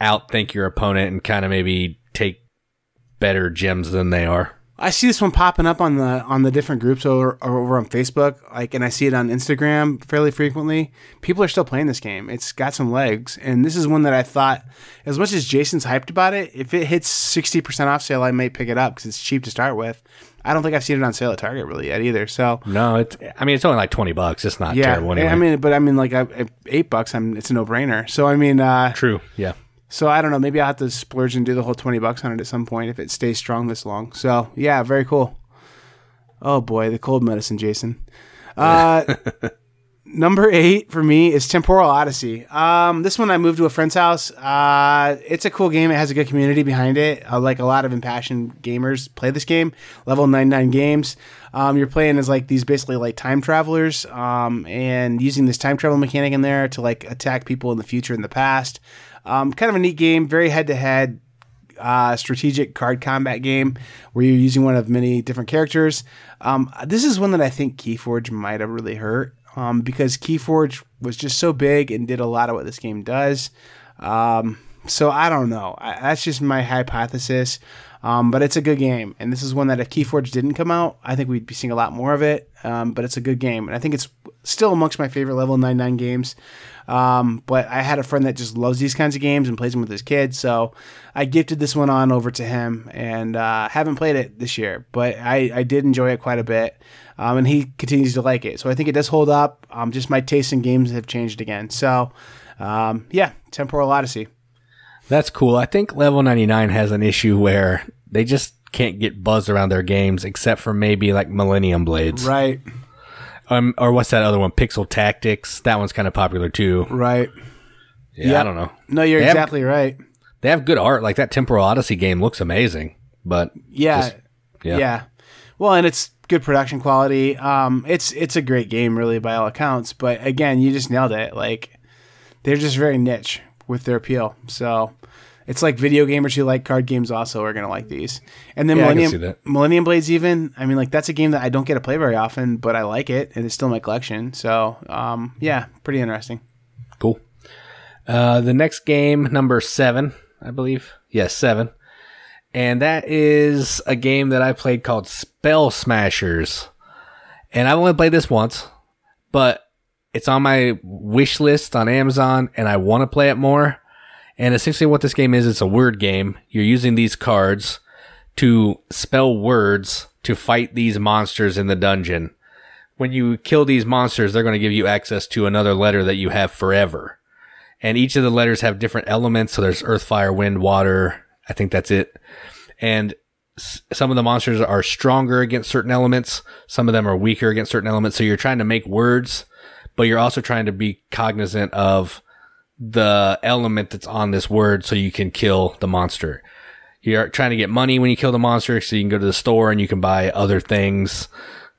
outthink your opponent and kind of maybe take better gems than they are. I see this one popping up on the on the different groups over over on Facebook, like, and I see it on Instagram fairly frequently. People are still playing this game. It's got some legs, and this is one that I thought, as much as Jason's hyped about it, if it hits sixty percent off sale, I might pick it up because it's cheap to start with. I don't think I've seen it on sale at Target really yet either. So No, it's I mean it's only like twenty bucks. It's not yeah, terrible anyway. I mean, but I mean, like I, eight bucks, I'm it's a no brainer. So I mean, uh, true. Yeah. So I don't know. Maybe I'll have to splurge and do the whole twenty bucks on it at some point if it stays strong this long. So yeah, very cool. Oh boy, the cold medicine, Jason. Uh, number eight for me is Temporal Odyssey. Um, this one I moved to a friend's house. Uh, it's a cool game. It has a good community behind it. Uh, like a lot of impassioned gamers play this game. Level 99 games. Um, you're playing as like these basically like time travelers, um, and using this time travel mechanic in there to like attack people in the future and the past. Um, kind of a neat game, very head to head strategic card combat game where you're using one of many different characters. Um, this is one that I think Keyforge might have really hurt um, because Keyforge was just so big and did a lot of what this game does. Um, so I don't know. I, that's just my hypothesis. Um, but it's a good game, and this is one that if Keyforge didn't come out, I think we'd be seeing a lot more of it. Um, but it's a good game, and I think it's still amongst my favorite level 99 games. Um, but I had a friend that just loves these kinds of games and plays them with his kids, so I gifted this one on over to him, and uh, haven't played it this year, but I, I did enjoy it quite a bit, um, and he continues to like it. So I think it does hold up. Um, just my taste in games have changed again. So um, yeah, Temporal Odyssey. That's cool. I think level 99 has an issue where they just can't get buzz around their games except for maybe like Millennium Blades. Right, Um, or what's that other one? Pixel Tactics. That one's kind of popular too. right. Yeah, Yep. I don't know. No, you're They have- exactly right. They have good art. Like that Temporal Odyssey game looks amazing. But Yeah, Just- yeah. yeah, Well, and it's good production quality. Um, it's it's a great game, really, by all accounts. But again, you just nailed it. Like they're just very niche with their appeal. So it's like video gamers who like card games also are gonna like these. And then Yeah, Millennium. Millennium Blades, even. I mean, like that's a game that I don't get to play very often, but I like it, and it's still in my collection. So um, yeah, pretty interesting. Cool. Uh, the next game, number seven, I believe. Yes, seven. And that is a game that I played called Spell Smashers. And I've only played this once, but it's on my wish list on Amazon and I want to play it more. And essentially what this game is, it's a word game. You're using these cards to spell words to fight these monsters in the dungeon. When you kill these monsters, they're going to give you access to another letter that you have forever. And each of the letters have different elements. So there's earth, fire, wind, water. I think that's it. And some of the monsters are stronger against certain elements. Some of them are weaker against certain elements. So you're trying to make words, but you're also trying to be cognizant of the element that's on this word so you can kill the monster. You're trying to get money when you kill the monster so you can go to the store and you can buy other things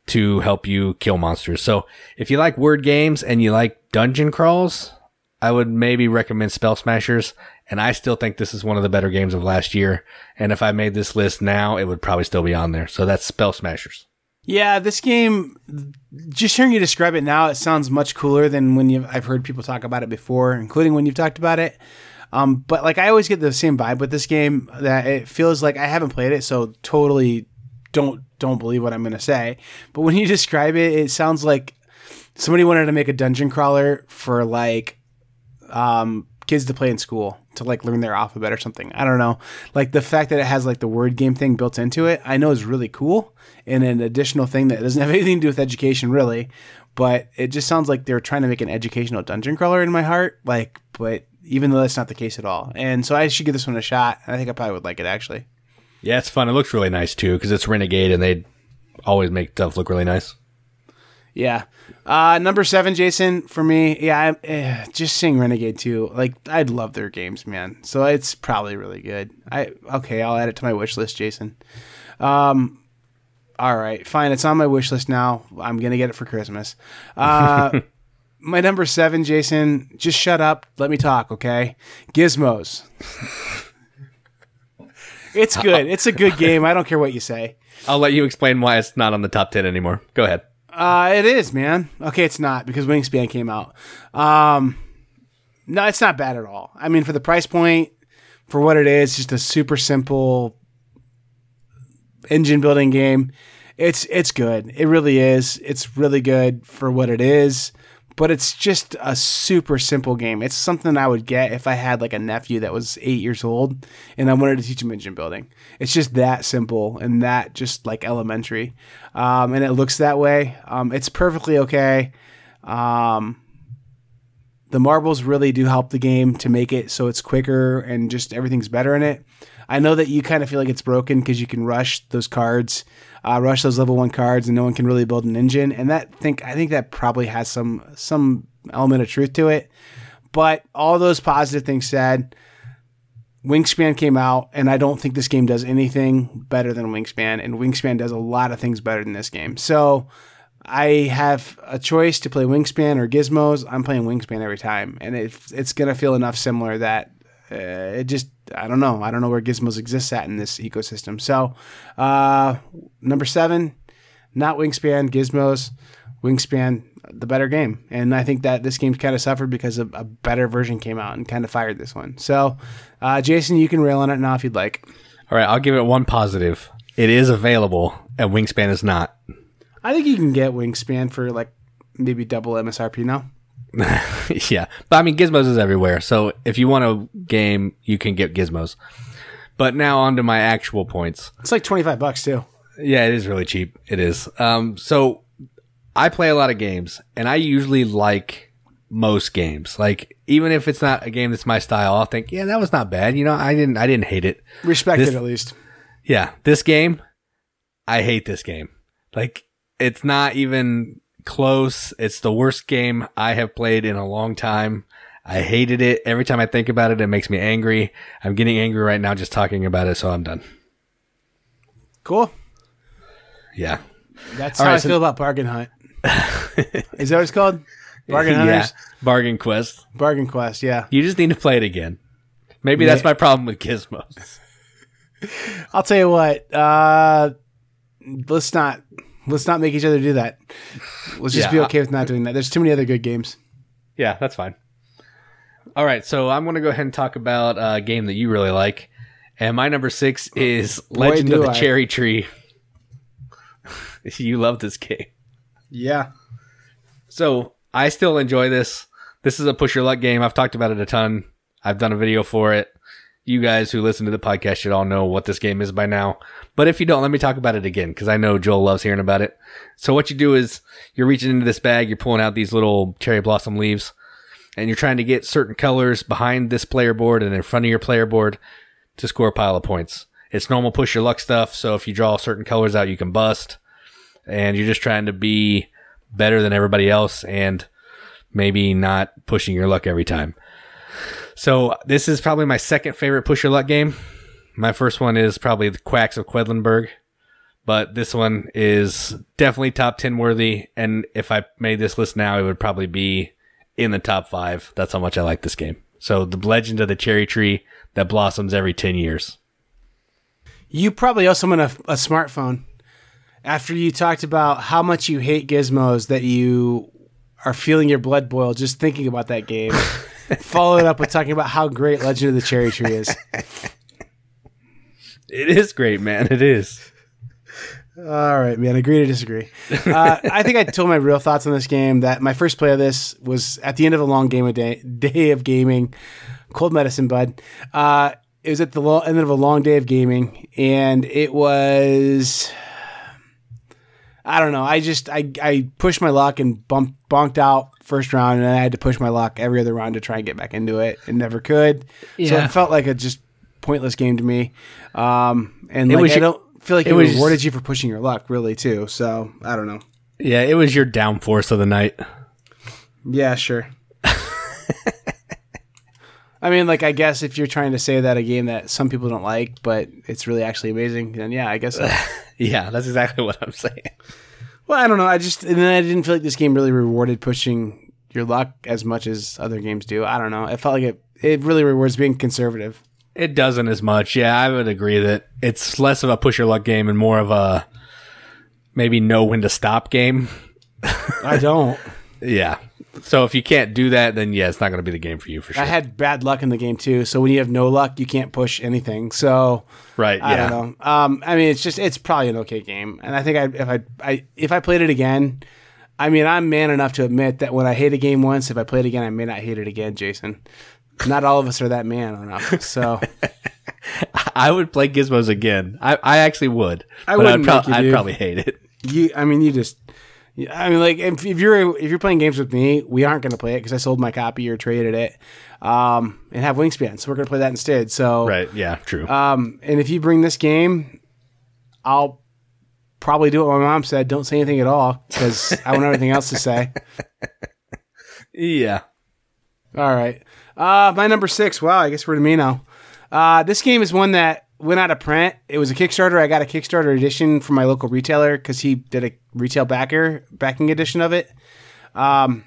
to help you kill monsters. So if you like word games and you like dungeon crawls, I would maybe recommend Spell Smashers. And I still think this is one of the better games of last year. And if I made this list now, it would probably still be on there. So that's Spell Smashers. Yeah, this game. Just hearing you describe it now, it sounds much cooler than when you I've heard people talk about it before, including when you've talked about it. Um, but like I always get the same vibe with this game that it feels like I haven't played it, so totally don't don't believe what I'm gonna say. But when you describe it, it sounds like somebody wanted to make a dungeon crawler for like um, kids to play in school to like learn their alphabet or something. I don't know. Like the fact that it has like the word game thing built into it, I know is really cool and an additional thing that doesn't have anything to do with education really, but it just sounds like they're trying to make an educational dungeon crawler in my heart. Like, but even though that's not the case at all. And so I should give this one a shot. I think I probably would like it actually. Yeah, it's fun. It looks really nice too because it's Renegade and they always make stuff look really nice. Yeah. Uh, number seven, Jason, for me, yeah, I, eh, just seeing Renegade 2. Like, I'd love their games, man. So it's probably really good. I Okay, I'll add it to my wish list, Jason. Um, all right, fine. It's on my wish list now. I'm going to get it for Christmas. Uh, my number seven, Jason, just shut up. Let me talk, okay? Gizmos. it's good. It's a good game. I don't care what you say. I'll let you explain why it's not on the top 10 anymore. Go ahead. Uh, it is, man. Okay, it's not because Wingspan came out. Um, no, it's not bad at all. I mean, for the price point, for what it is, just a super simple engine building game. It's it's good. It really is. It's really good for what it is. But it's just a super simple game. It's something I would get if I had like a nephew that was eight years old and I wanted to teach him engine building. It's just that simple and that just like elementary. Um, and it looks that way. Um, it's perfectly okay. Um, the marbles really do help the game to make it so it's quicker and just everything's better in it. I know that you kind of feel like it's broken because you can rush those cards, uh, rush those level one cards, and no one can really build an engine. And that think I think that probably has some some element of truth to it. But all those positive things said, Wingspan came out, and I don't think this game does anything better than Wingspan, and Wingspan does a lot of things better than this game. So I have a choice to play Wingspan or Gizmos. I'm playing Wingspan every time, and it, it's gonna feel enough similar that uh, it just I don't know. I don't know where Gizmos exists at in this ecosystem. So uh, number seven, not Wingspan, Gizmos, Wingspan, the better game, and I think that this game kind of suffered because a, a better version came out and kind of fired this one. So uh, Jason, you can rail on it now if you'd like. All right, I'll give it one positive. It is available, and Wingspan is not. I think you can get Wingspan for like maybe double MSRP now. yeah, but I mean, Gizmos is everywhere. So if you want a game, you can get Gizmos. But now on to my actual points. It's like twenty five bucks too. Yeah, it is really cheap. It is. Um, so I play a lot of games, and I usually like most games. Like even if it's not a game that's my style, I'll think, yeah, that was not bad. You know, I didn't, I didn't hate it. Respect This- it at least. Yeah, this game, I hate this game. Like it's not even close. It's the worst game I have played in a long time. I hated it. Every time I think about it, it makes me angry. I'm getting angry right now just talking about it, so I'm done. Cool. Yeah. That's All how right, I so- feel about Bargain Hunt. Is that what it's called? Bargain Hunters? Yeah. Bargain Quest. Bargain Quest, yeah. You just need to play it again. Maybe that's my problem with Gizmos. I'll tell you what, uh let's not let's not make each other do that. Let's just Yeah. be okay with not doing that. There's too many other good games. Yeah, that's fine. All right, so I'm going to go ahead and talk about a game that you really like. And my number six is Legend of the I. Cherry Tree. you love this game. Yeah. So I still enjoy this. This is a push your luck game. I've talked about it a ton. I've done a video for it. You guys who listen to the podcast should all know what this game is by now. But if you don't, let me talk about it again because I know Joel loves hearing about it. So what you do is you're reaching into this bag, you're pulling out these little cherry blossom leaves, and you're trying to get certain colors behind this player board and in front of your player board to score a pile of points. It's normal push your luck stuff. So if you draw certain colors out, you can bust, and you're just trying to be better than everybody else and maybe not pushing your luck every time. So this is probably my second favorite push your luck game. My first one is probably the Quacks of Quedlinburg, but this one is definitely top 10 worthy. And if I made this list now, it would probably be in the top five. That's how much I like this game. So the legend of the cherry tree that blossoms every 10 years. You probably also want a, a smartphone after you talked about how much you hate gizmos that you are feeling your blood boil just thinking about that game. Follow it up with talking about how great Legend of the Cherry Tree is. It is great, man. It is. All right, man. Agree to disagree. Uh, I think I told my real thoughts on this game that my first play of this was at the end of a long game of day, day of gaming. Cold medicine, bud. Uh, it was at the lo- end of a long day of gaming, and it was. I don't know. I just I, I pushed my luck and bumped bonked out first round, and I had to push my luck every other round to try and get back into it, and never could. So Yeah. it felt like a just pointless game to me. Um, and It like, was I your- don't feel like it it, was- rewarded you for pushing your luck, really, too. So I don't know. Yeah, it was your downforce of the night. Yeah, sure. I mean, like, I guess if you're trying to say that a game that some people don't like, but it's really actually amazing, then yeah, I guess. so. Yeah, that's exactly what I'm saying. well, I don't know. I just and then I didn't feel like this game really rewarded pushing your luck as much as other games do. I don't know. It felt like it. It really rewards being conservative. It doesn't as much. Yeah, I would agree that it's less of a push your luck game and more of a maybe know when to stop game. I don't. Yeah. So if you can't do that, then yeah, it's not going to be the game for you for sure. I had bad luck in the game too. So when you have no luck, you can't push anything. So right. I yeah. don't know. Um, I mean, it's just it's probably an okay game, and I think I if I, I if I played it again, I mean, I'm man enough to admit that when I hate a game once, if I play it again, I may not hate it again. Jason, not all of us are that man enough. So I would play Gizmos again. I, I actually would. I but I'd, wouldn't make you, I'd probably hate it. you, I mean, you just. I mean, like if, if you're if you're playing games with me, we aren't going to play it because I sold my copy or traded it, um, and have Wingspan, so we're going to play that instead. So, Right. Yeah. True. um, and if you bring this game, I'll probably do what my mom said: don't say anything at all because I want everything else to say. yeah. All right. Uh, my number six. Wow, I guess we're to me now. Uh, this game is one that went out of print. It was a Kickstarter. I got a Kickstarter edition from my local retailer because he did a retail backer backing edition of it. Um,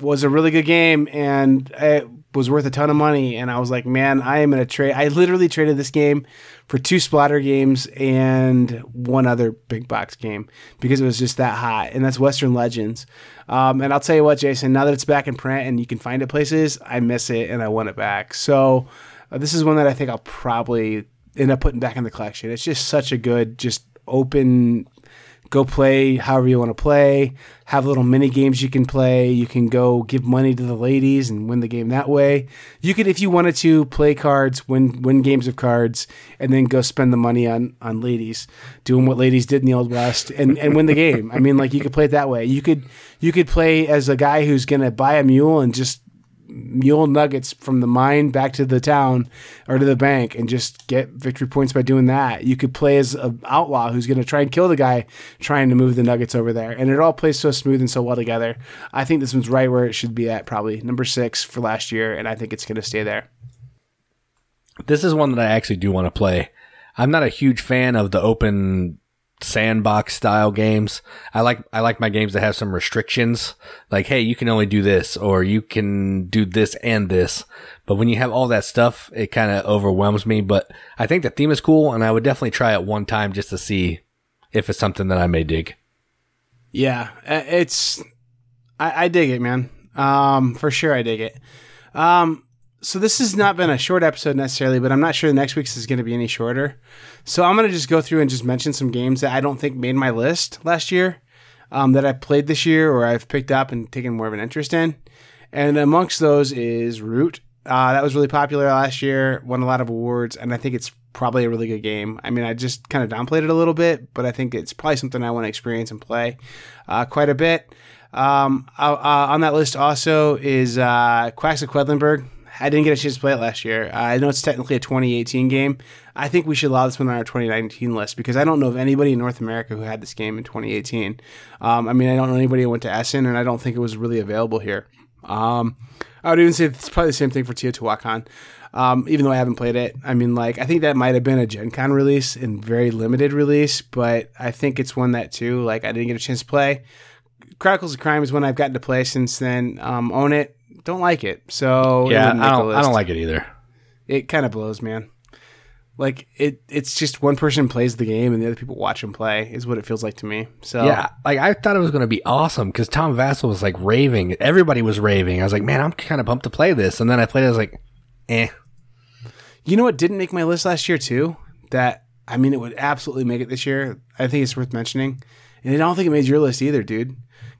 was a really good game and it was worth a ton of money. And I was like, man, I am gonna trade. I literally traded this game for two Splotter games and one other big box game because it was just that hot. And that's Western Legends. Um, and I'll tell you what, Jason, now that it's back in print and you can find it places, I miss it and I want it back. So uh, this is one that I think I'll probably end up putting back in the collection. It's just such a good, just open go play however you want to play. Have little mini games you can play. You can go give money to the ladies and win the game that way. You could if you wanted to play cards win win games of cards and then go spend the money on on ladies doing what ladies did in the old west and and win the game. I mean like you could play it that way. You could you could play as a guy who's to buy a mule and just mule nuggets from the mine back to the town or to the bank and just get victory points by doing that. You could play as an outlaw who's going to try and kill the guy trying to move the nuggets over there. And it all plays so smooth and so well together. I think this one's right where it should be at, probably number six for last year. And I think it's going to stay there. This is one that I actually do want to play. I'm not a huge fan of the open sandbox style games. I like I like my games that have some restrictions. Like, hey, you can only do this or you can do this and this. But when you have all that stuff, it kind of overwhelms me. But I think the theme is cool and I would definitely try it one time just to see if it's something that I may dig. Yeah, uh, it's I, I dig it, man. Um, for sure, I dig it. Um, so this has not been a short episode necessarily, but I'm not sure the next week's is going to be any shorter. So I'm going to just go through and just mention some games that I don't think made my list last year, um, that I played this year or I've picked up and taken more of an interest in. And amongst those is Root, Uh, that was really popular last year, won a lot of awards, and I think it's probably a really good game. I mean, I just kind of downplayed it a little bit, but I think it's probably something I want to experience and play uh, quite a bit. Um, uh, uh, on that list also is uh, Quacks of Quedlinburg. I didn't get a chance to play it last year. Uh, I know it's technically a 2018 game. I think we should allow this one on our 2019 list because I don't know of anybody in North America who had this game in 2018. Um, I mean, I don't know anybody who went to Essen, and I don't think it was really available here. Um, I would even say it's probably the same thing for Teotihuacan. Um, even though I haven't played it, I mean, like I think that might have been a Gen Con release and very limited release, but I think it's one that too. Like I didn't get a chance to play. Chronicles of Crime is one I've gotten to play since then. Um, own it, don't like it. So Yeah, I don't. I don't like it either. it. Kind of blows, man. Like it, it's just one person plays the game and the other people watch him play is what it feels like to me. So Yeah, like I thought it was going to be awesome because Tom Vasel was like raving. Everybody was raving. I was like, man, I'm kind of pumped to play this. And then I played it. I was like, eh. You know what didn't make my list last year too? That I mean, it would absolutely make it this year. I think it's worth mentioning, and I don't think it made your list either, dude.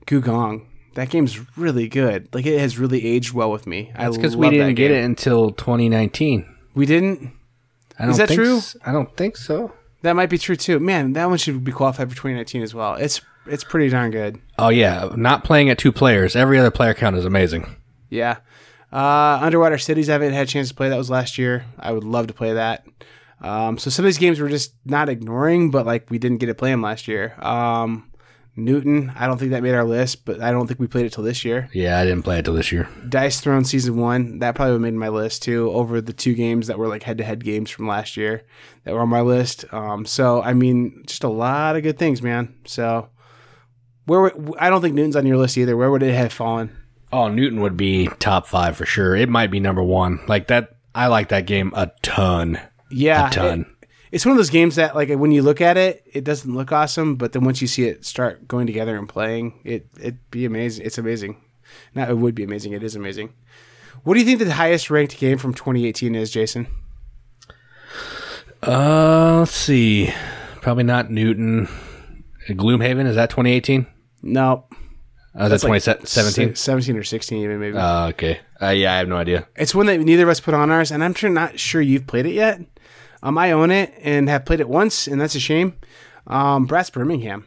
Gugong. That game's really good. Like it has really aged well with me. That's because we didn't get it until 2019. We didn't. I don't Is that think true? I don't think so. That might be true too. Man, that one should be qualified for 2019 as well. It's it's pretty darn good. Oh yeah, not playing at two players. Every other player count is amazing. Yeah. Uh, Underwater Cities, I haven't had a chance to play. That was last year. I would love to play that. Um, so some of these games we're just not ignoring, but like we didn't get to play them last year. Um, Newton, I don't think that made our list, but I don't think we played it till this year. Yeah, I didn't play it till this year. Dice Throne Season 1, that probably made my list too, over the two games that were like head to head games from last year that were on my list. Um, so, I mean, just a lot of good things, man. So, where would- I don't think Newton's on your list either. Where would it have fallen? Oh, Newton would be top five for sure. It might be number one. Like that. I like that game a ton. Yeah, A ton. it- it's one of those games that, like, when you look at it, it doesn't look awesome, but then once you see it start going together and playing, it it'd be amazing. It's amazing. Not it would be amazing. It is amazing. What do you think the highest ranked game from 2018 is, Jason? Uh, let's see. Probably not Newton. Gloomhaven is that 2018? No, Uh, is that like 2017? se- 17 or 16 even maybe. Uh, okay. Uh, yeah, I have no idea. it's one that neither of us put on ours, and I'm sure not sure you've played it yet. Um, I own it and have played it once, and that's a shame. Um, Brass Birmingham,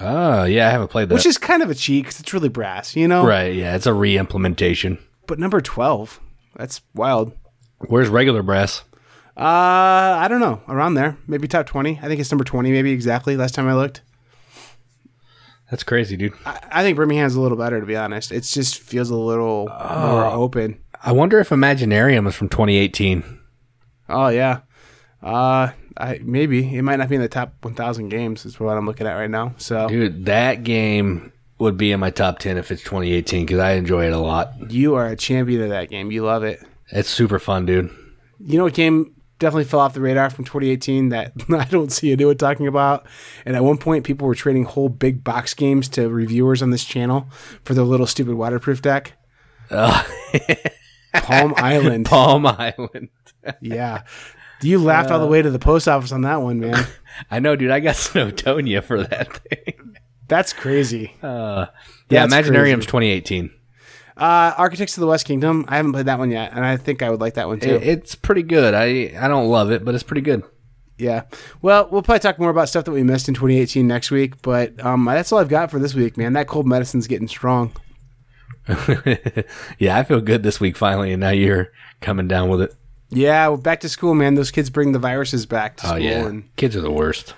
Oh, yeah, I haven't played that. which is kind of a cheat because it's really brass, you know. right. Yeah, it's a re-implementation. But number 12, that's wild. Where's regular brass? Uh, I don't know, around there, maybe top 20. I think it's number 20, maybe exactly. Last time I looked, That's crazy, dude. I, I think Birmingham's a little better to be honest. It just feels a little more open. I wonder if Imaginarium is from 2018. Oh yeah, uh, I maybe it might not be in the top 1,000 games. Is what I'm looking at right now. So Dude, that game would be in my top 10 if it's 2018 because I enjoy it a lot. you are a champion of that game. You love it. It's super fun, dude. You know what game definitely fell off the radar from 2018 that I don't see anyone talking about? And at one point, people were trading whole big box games to reviewers on this channel for their little stupid waterproof deck. Palm Island. Palm Island. Yeah. You laughed all the way to the post office on that one, man. I know, dude. I got Snowtonia for that thing. That's crazy. Uh, yeah, That's Imaginarium's crazy. 2018. Uh, Architects of the West Kingdom. I haven't played that one yet, and I think I would like that one too. It, it's pretty good. I I don't love it, but it's pretty good. Yeah. Well, we'll probably talk more about stuff that we missed in 2018 next week, but um, that's all I've got for this week, man. That cold medicine's getting strong. yeah, I feel good this week finally, and now you're coming down with it. Yeah, well, back to school, man. Those kids bring the viruses back to Oh school. yeah, And, kids are the worst.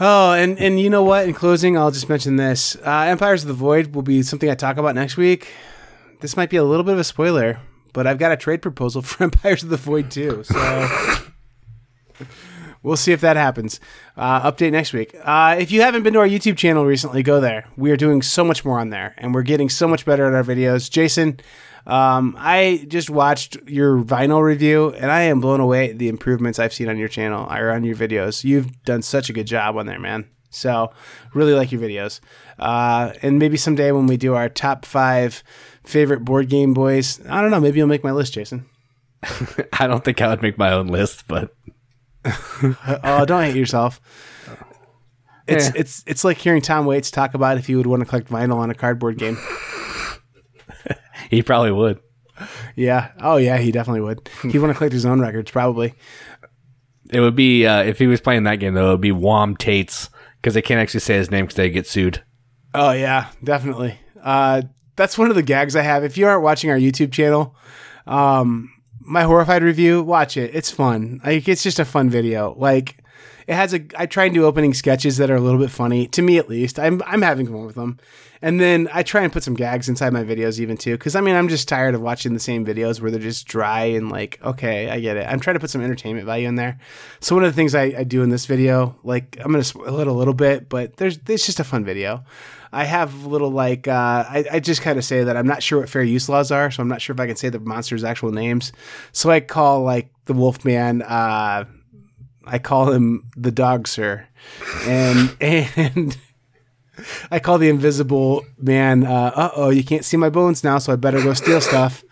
oh, and, and you know what? In closing, I'll just mention this. Uh, Empires of the Void will be something I talk about next week. This might be a little bit of a spoiler, but I've got a trade proposal for Empires of the Void too. So we'll see if that happens. Uh, update next week. Uh, if you haven't been to our YouTube channel recently, go there. We are doing so much more on there, and we're getting so much better at our videos. Jason, um, I just watched your vinyl review, and I am blown away at the improvements I've seen on your channel or on your videos. You've done such a good job on there, man. So, really like your videos. Uh, and maybe someday when we do our top five favorite board game boys, I don't know, maybe you'll make my list, Jason. I don't think I would make my own list, but Oh, don't hate yourself. It's Eh. it's it's like hearing Tom Waits talk about if you would want to collect vinyl on a cardboard game. he probably would. Yeah. Oh yeah, he definitely would. He'd want to collect his own records, probably. It would be uh, if he was playing that game though. It would be Wom Tates because they can't actually say his name because they get sued. Oh yeah, definitely. Uh, that's one of the gags I have. If you aren't watching our YouTube channel, um, my horrified review, watch it. It's fun. Like it's just a fun video. Like it has a. I try and do opening sketches that are a little bit funny to me at least. I'm I'm having fun with them, and then I try and put some gags inside my videos even too. Because I mean I'm just tired of watching the same videos where they're just dry and like okay I get it. I'm trying to put some entertainment value in there. So one of the things I, I do in this video, like I'm gonna spoil it a little bit, but there's it's just a fun video. I have little like uh, I, I just kind of say that I'm not sure what fair use laws are, so I'm not sure if I can say the monster's actual names. So I call like the Wolfman. Uh, I call him the dog sir, and and I call the invisible man. Uh oh, you can't see my bones now, so I better go steal stuff.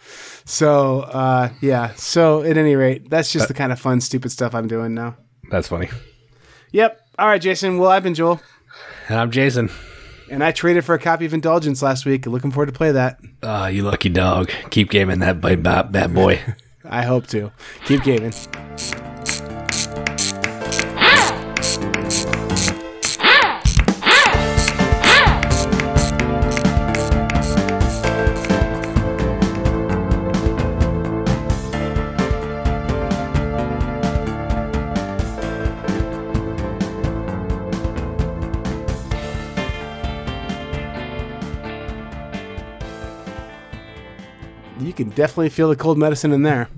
So uh, yeah. So at any rate, that's just the kind of fun, stupid stuff I'm doing now. That's funny. Yep. All right, Jason. Well, I've been Joel, And I'm Jason. and I traded for a copy of Indulgence last week. Looking forward to play that. Ah, you lucky dog. Keep gaming that bad boy. I hope to. Keep gaming. Can definitely feel the cold medicine in there.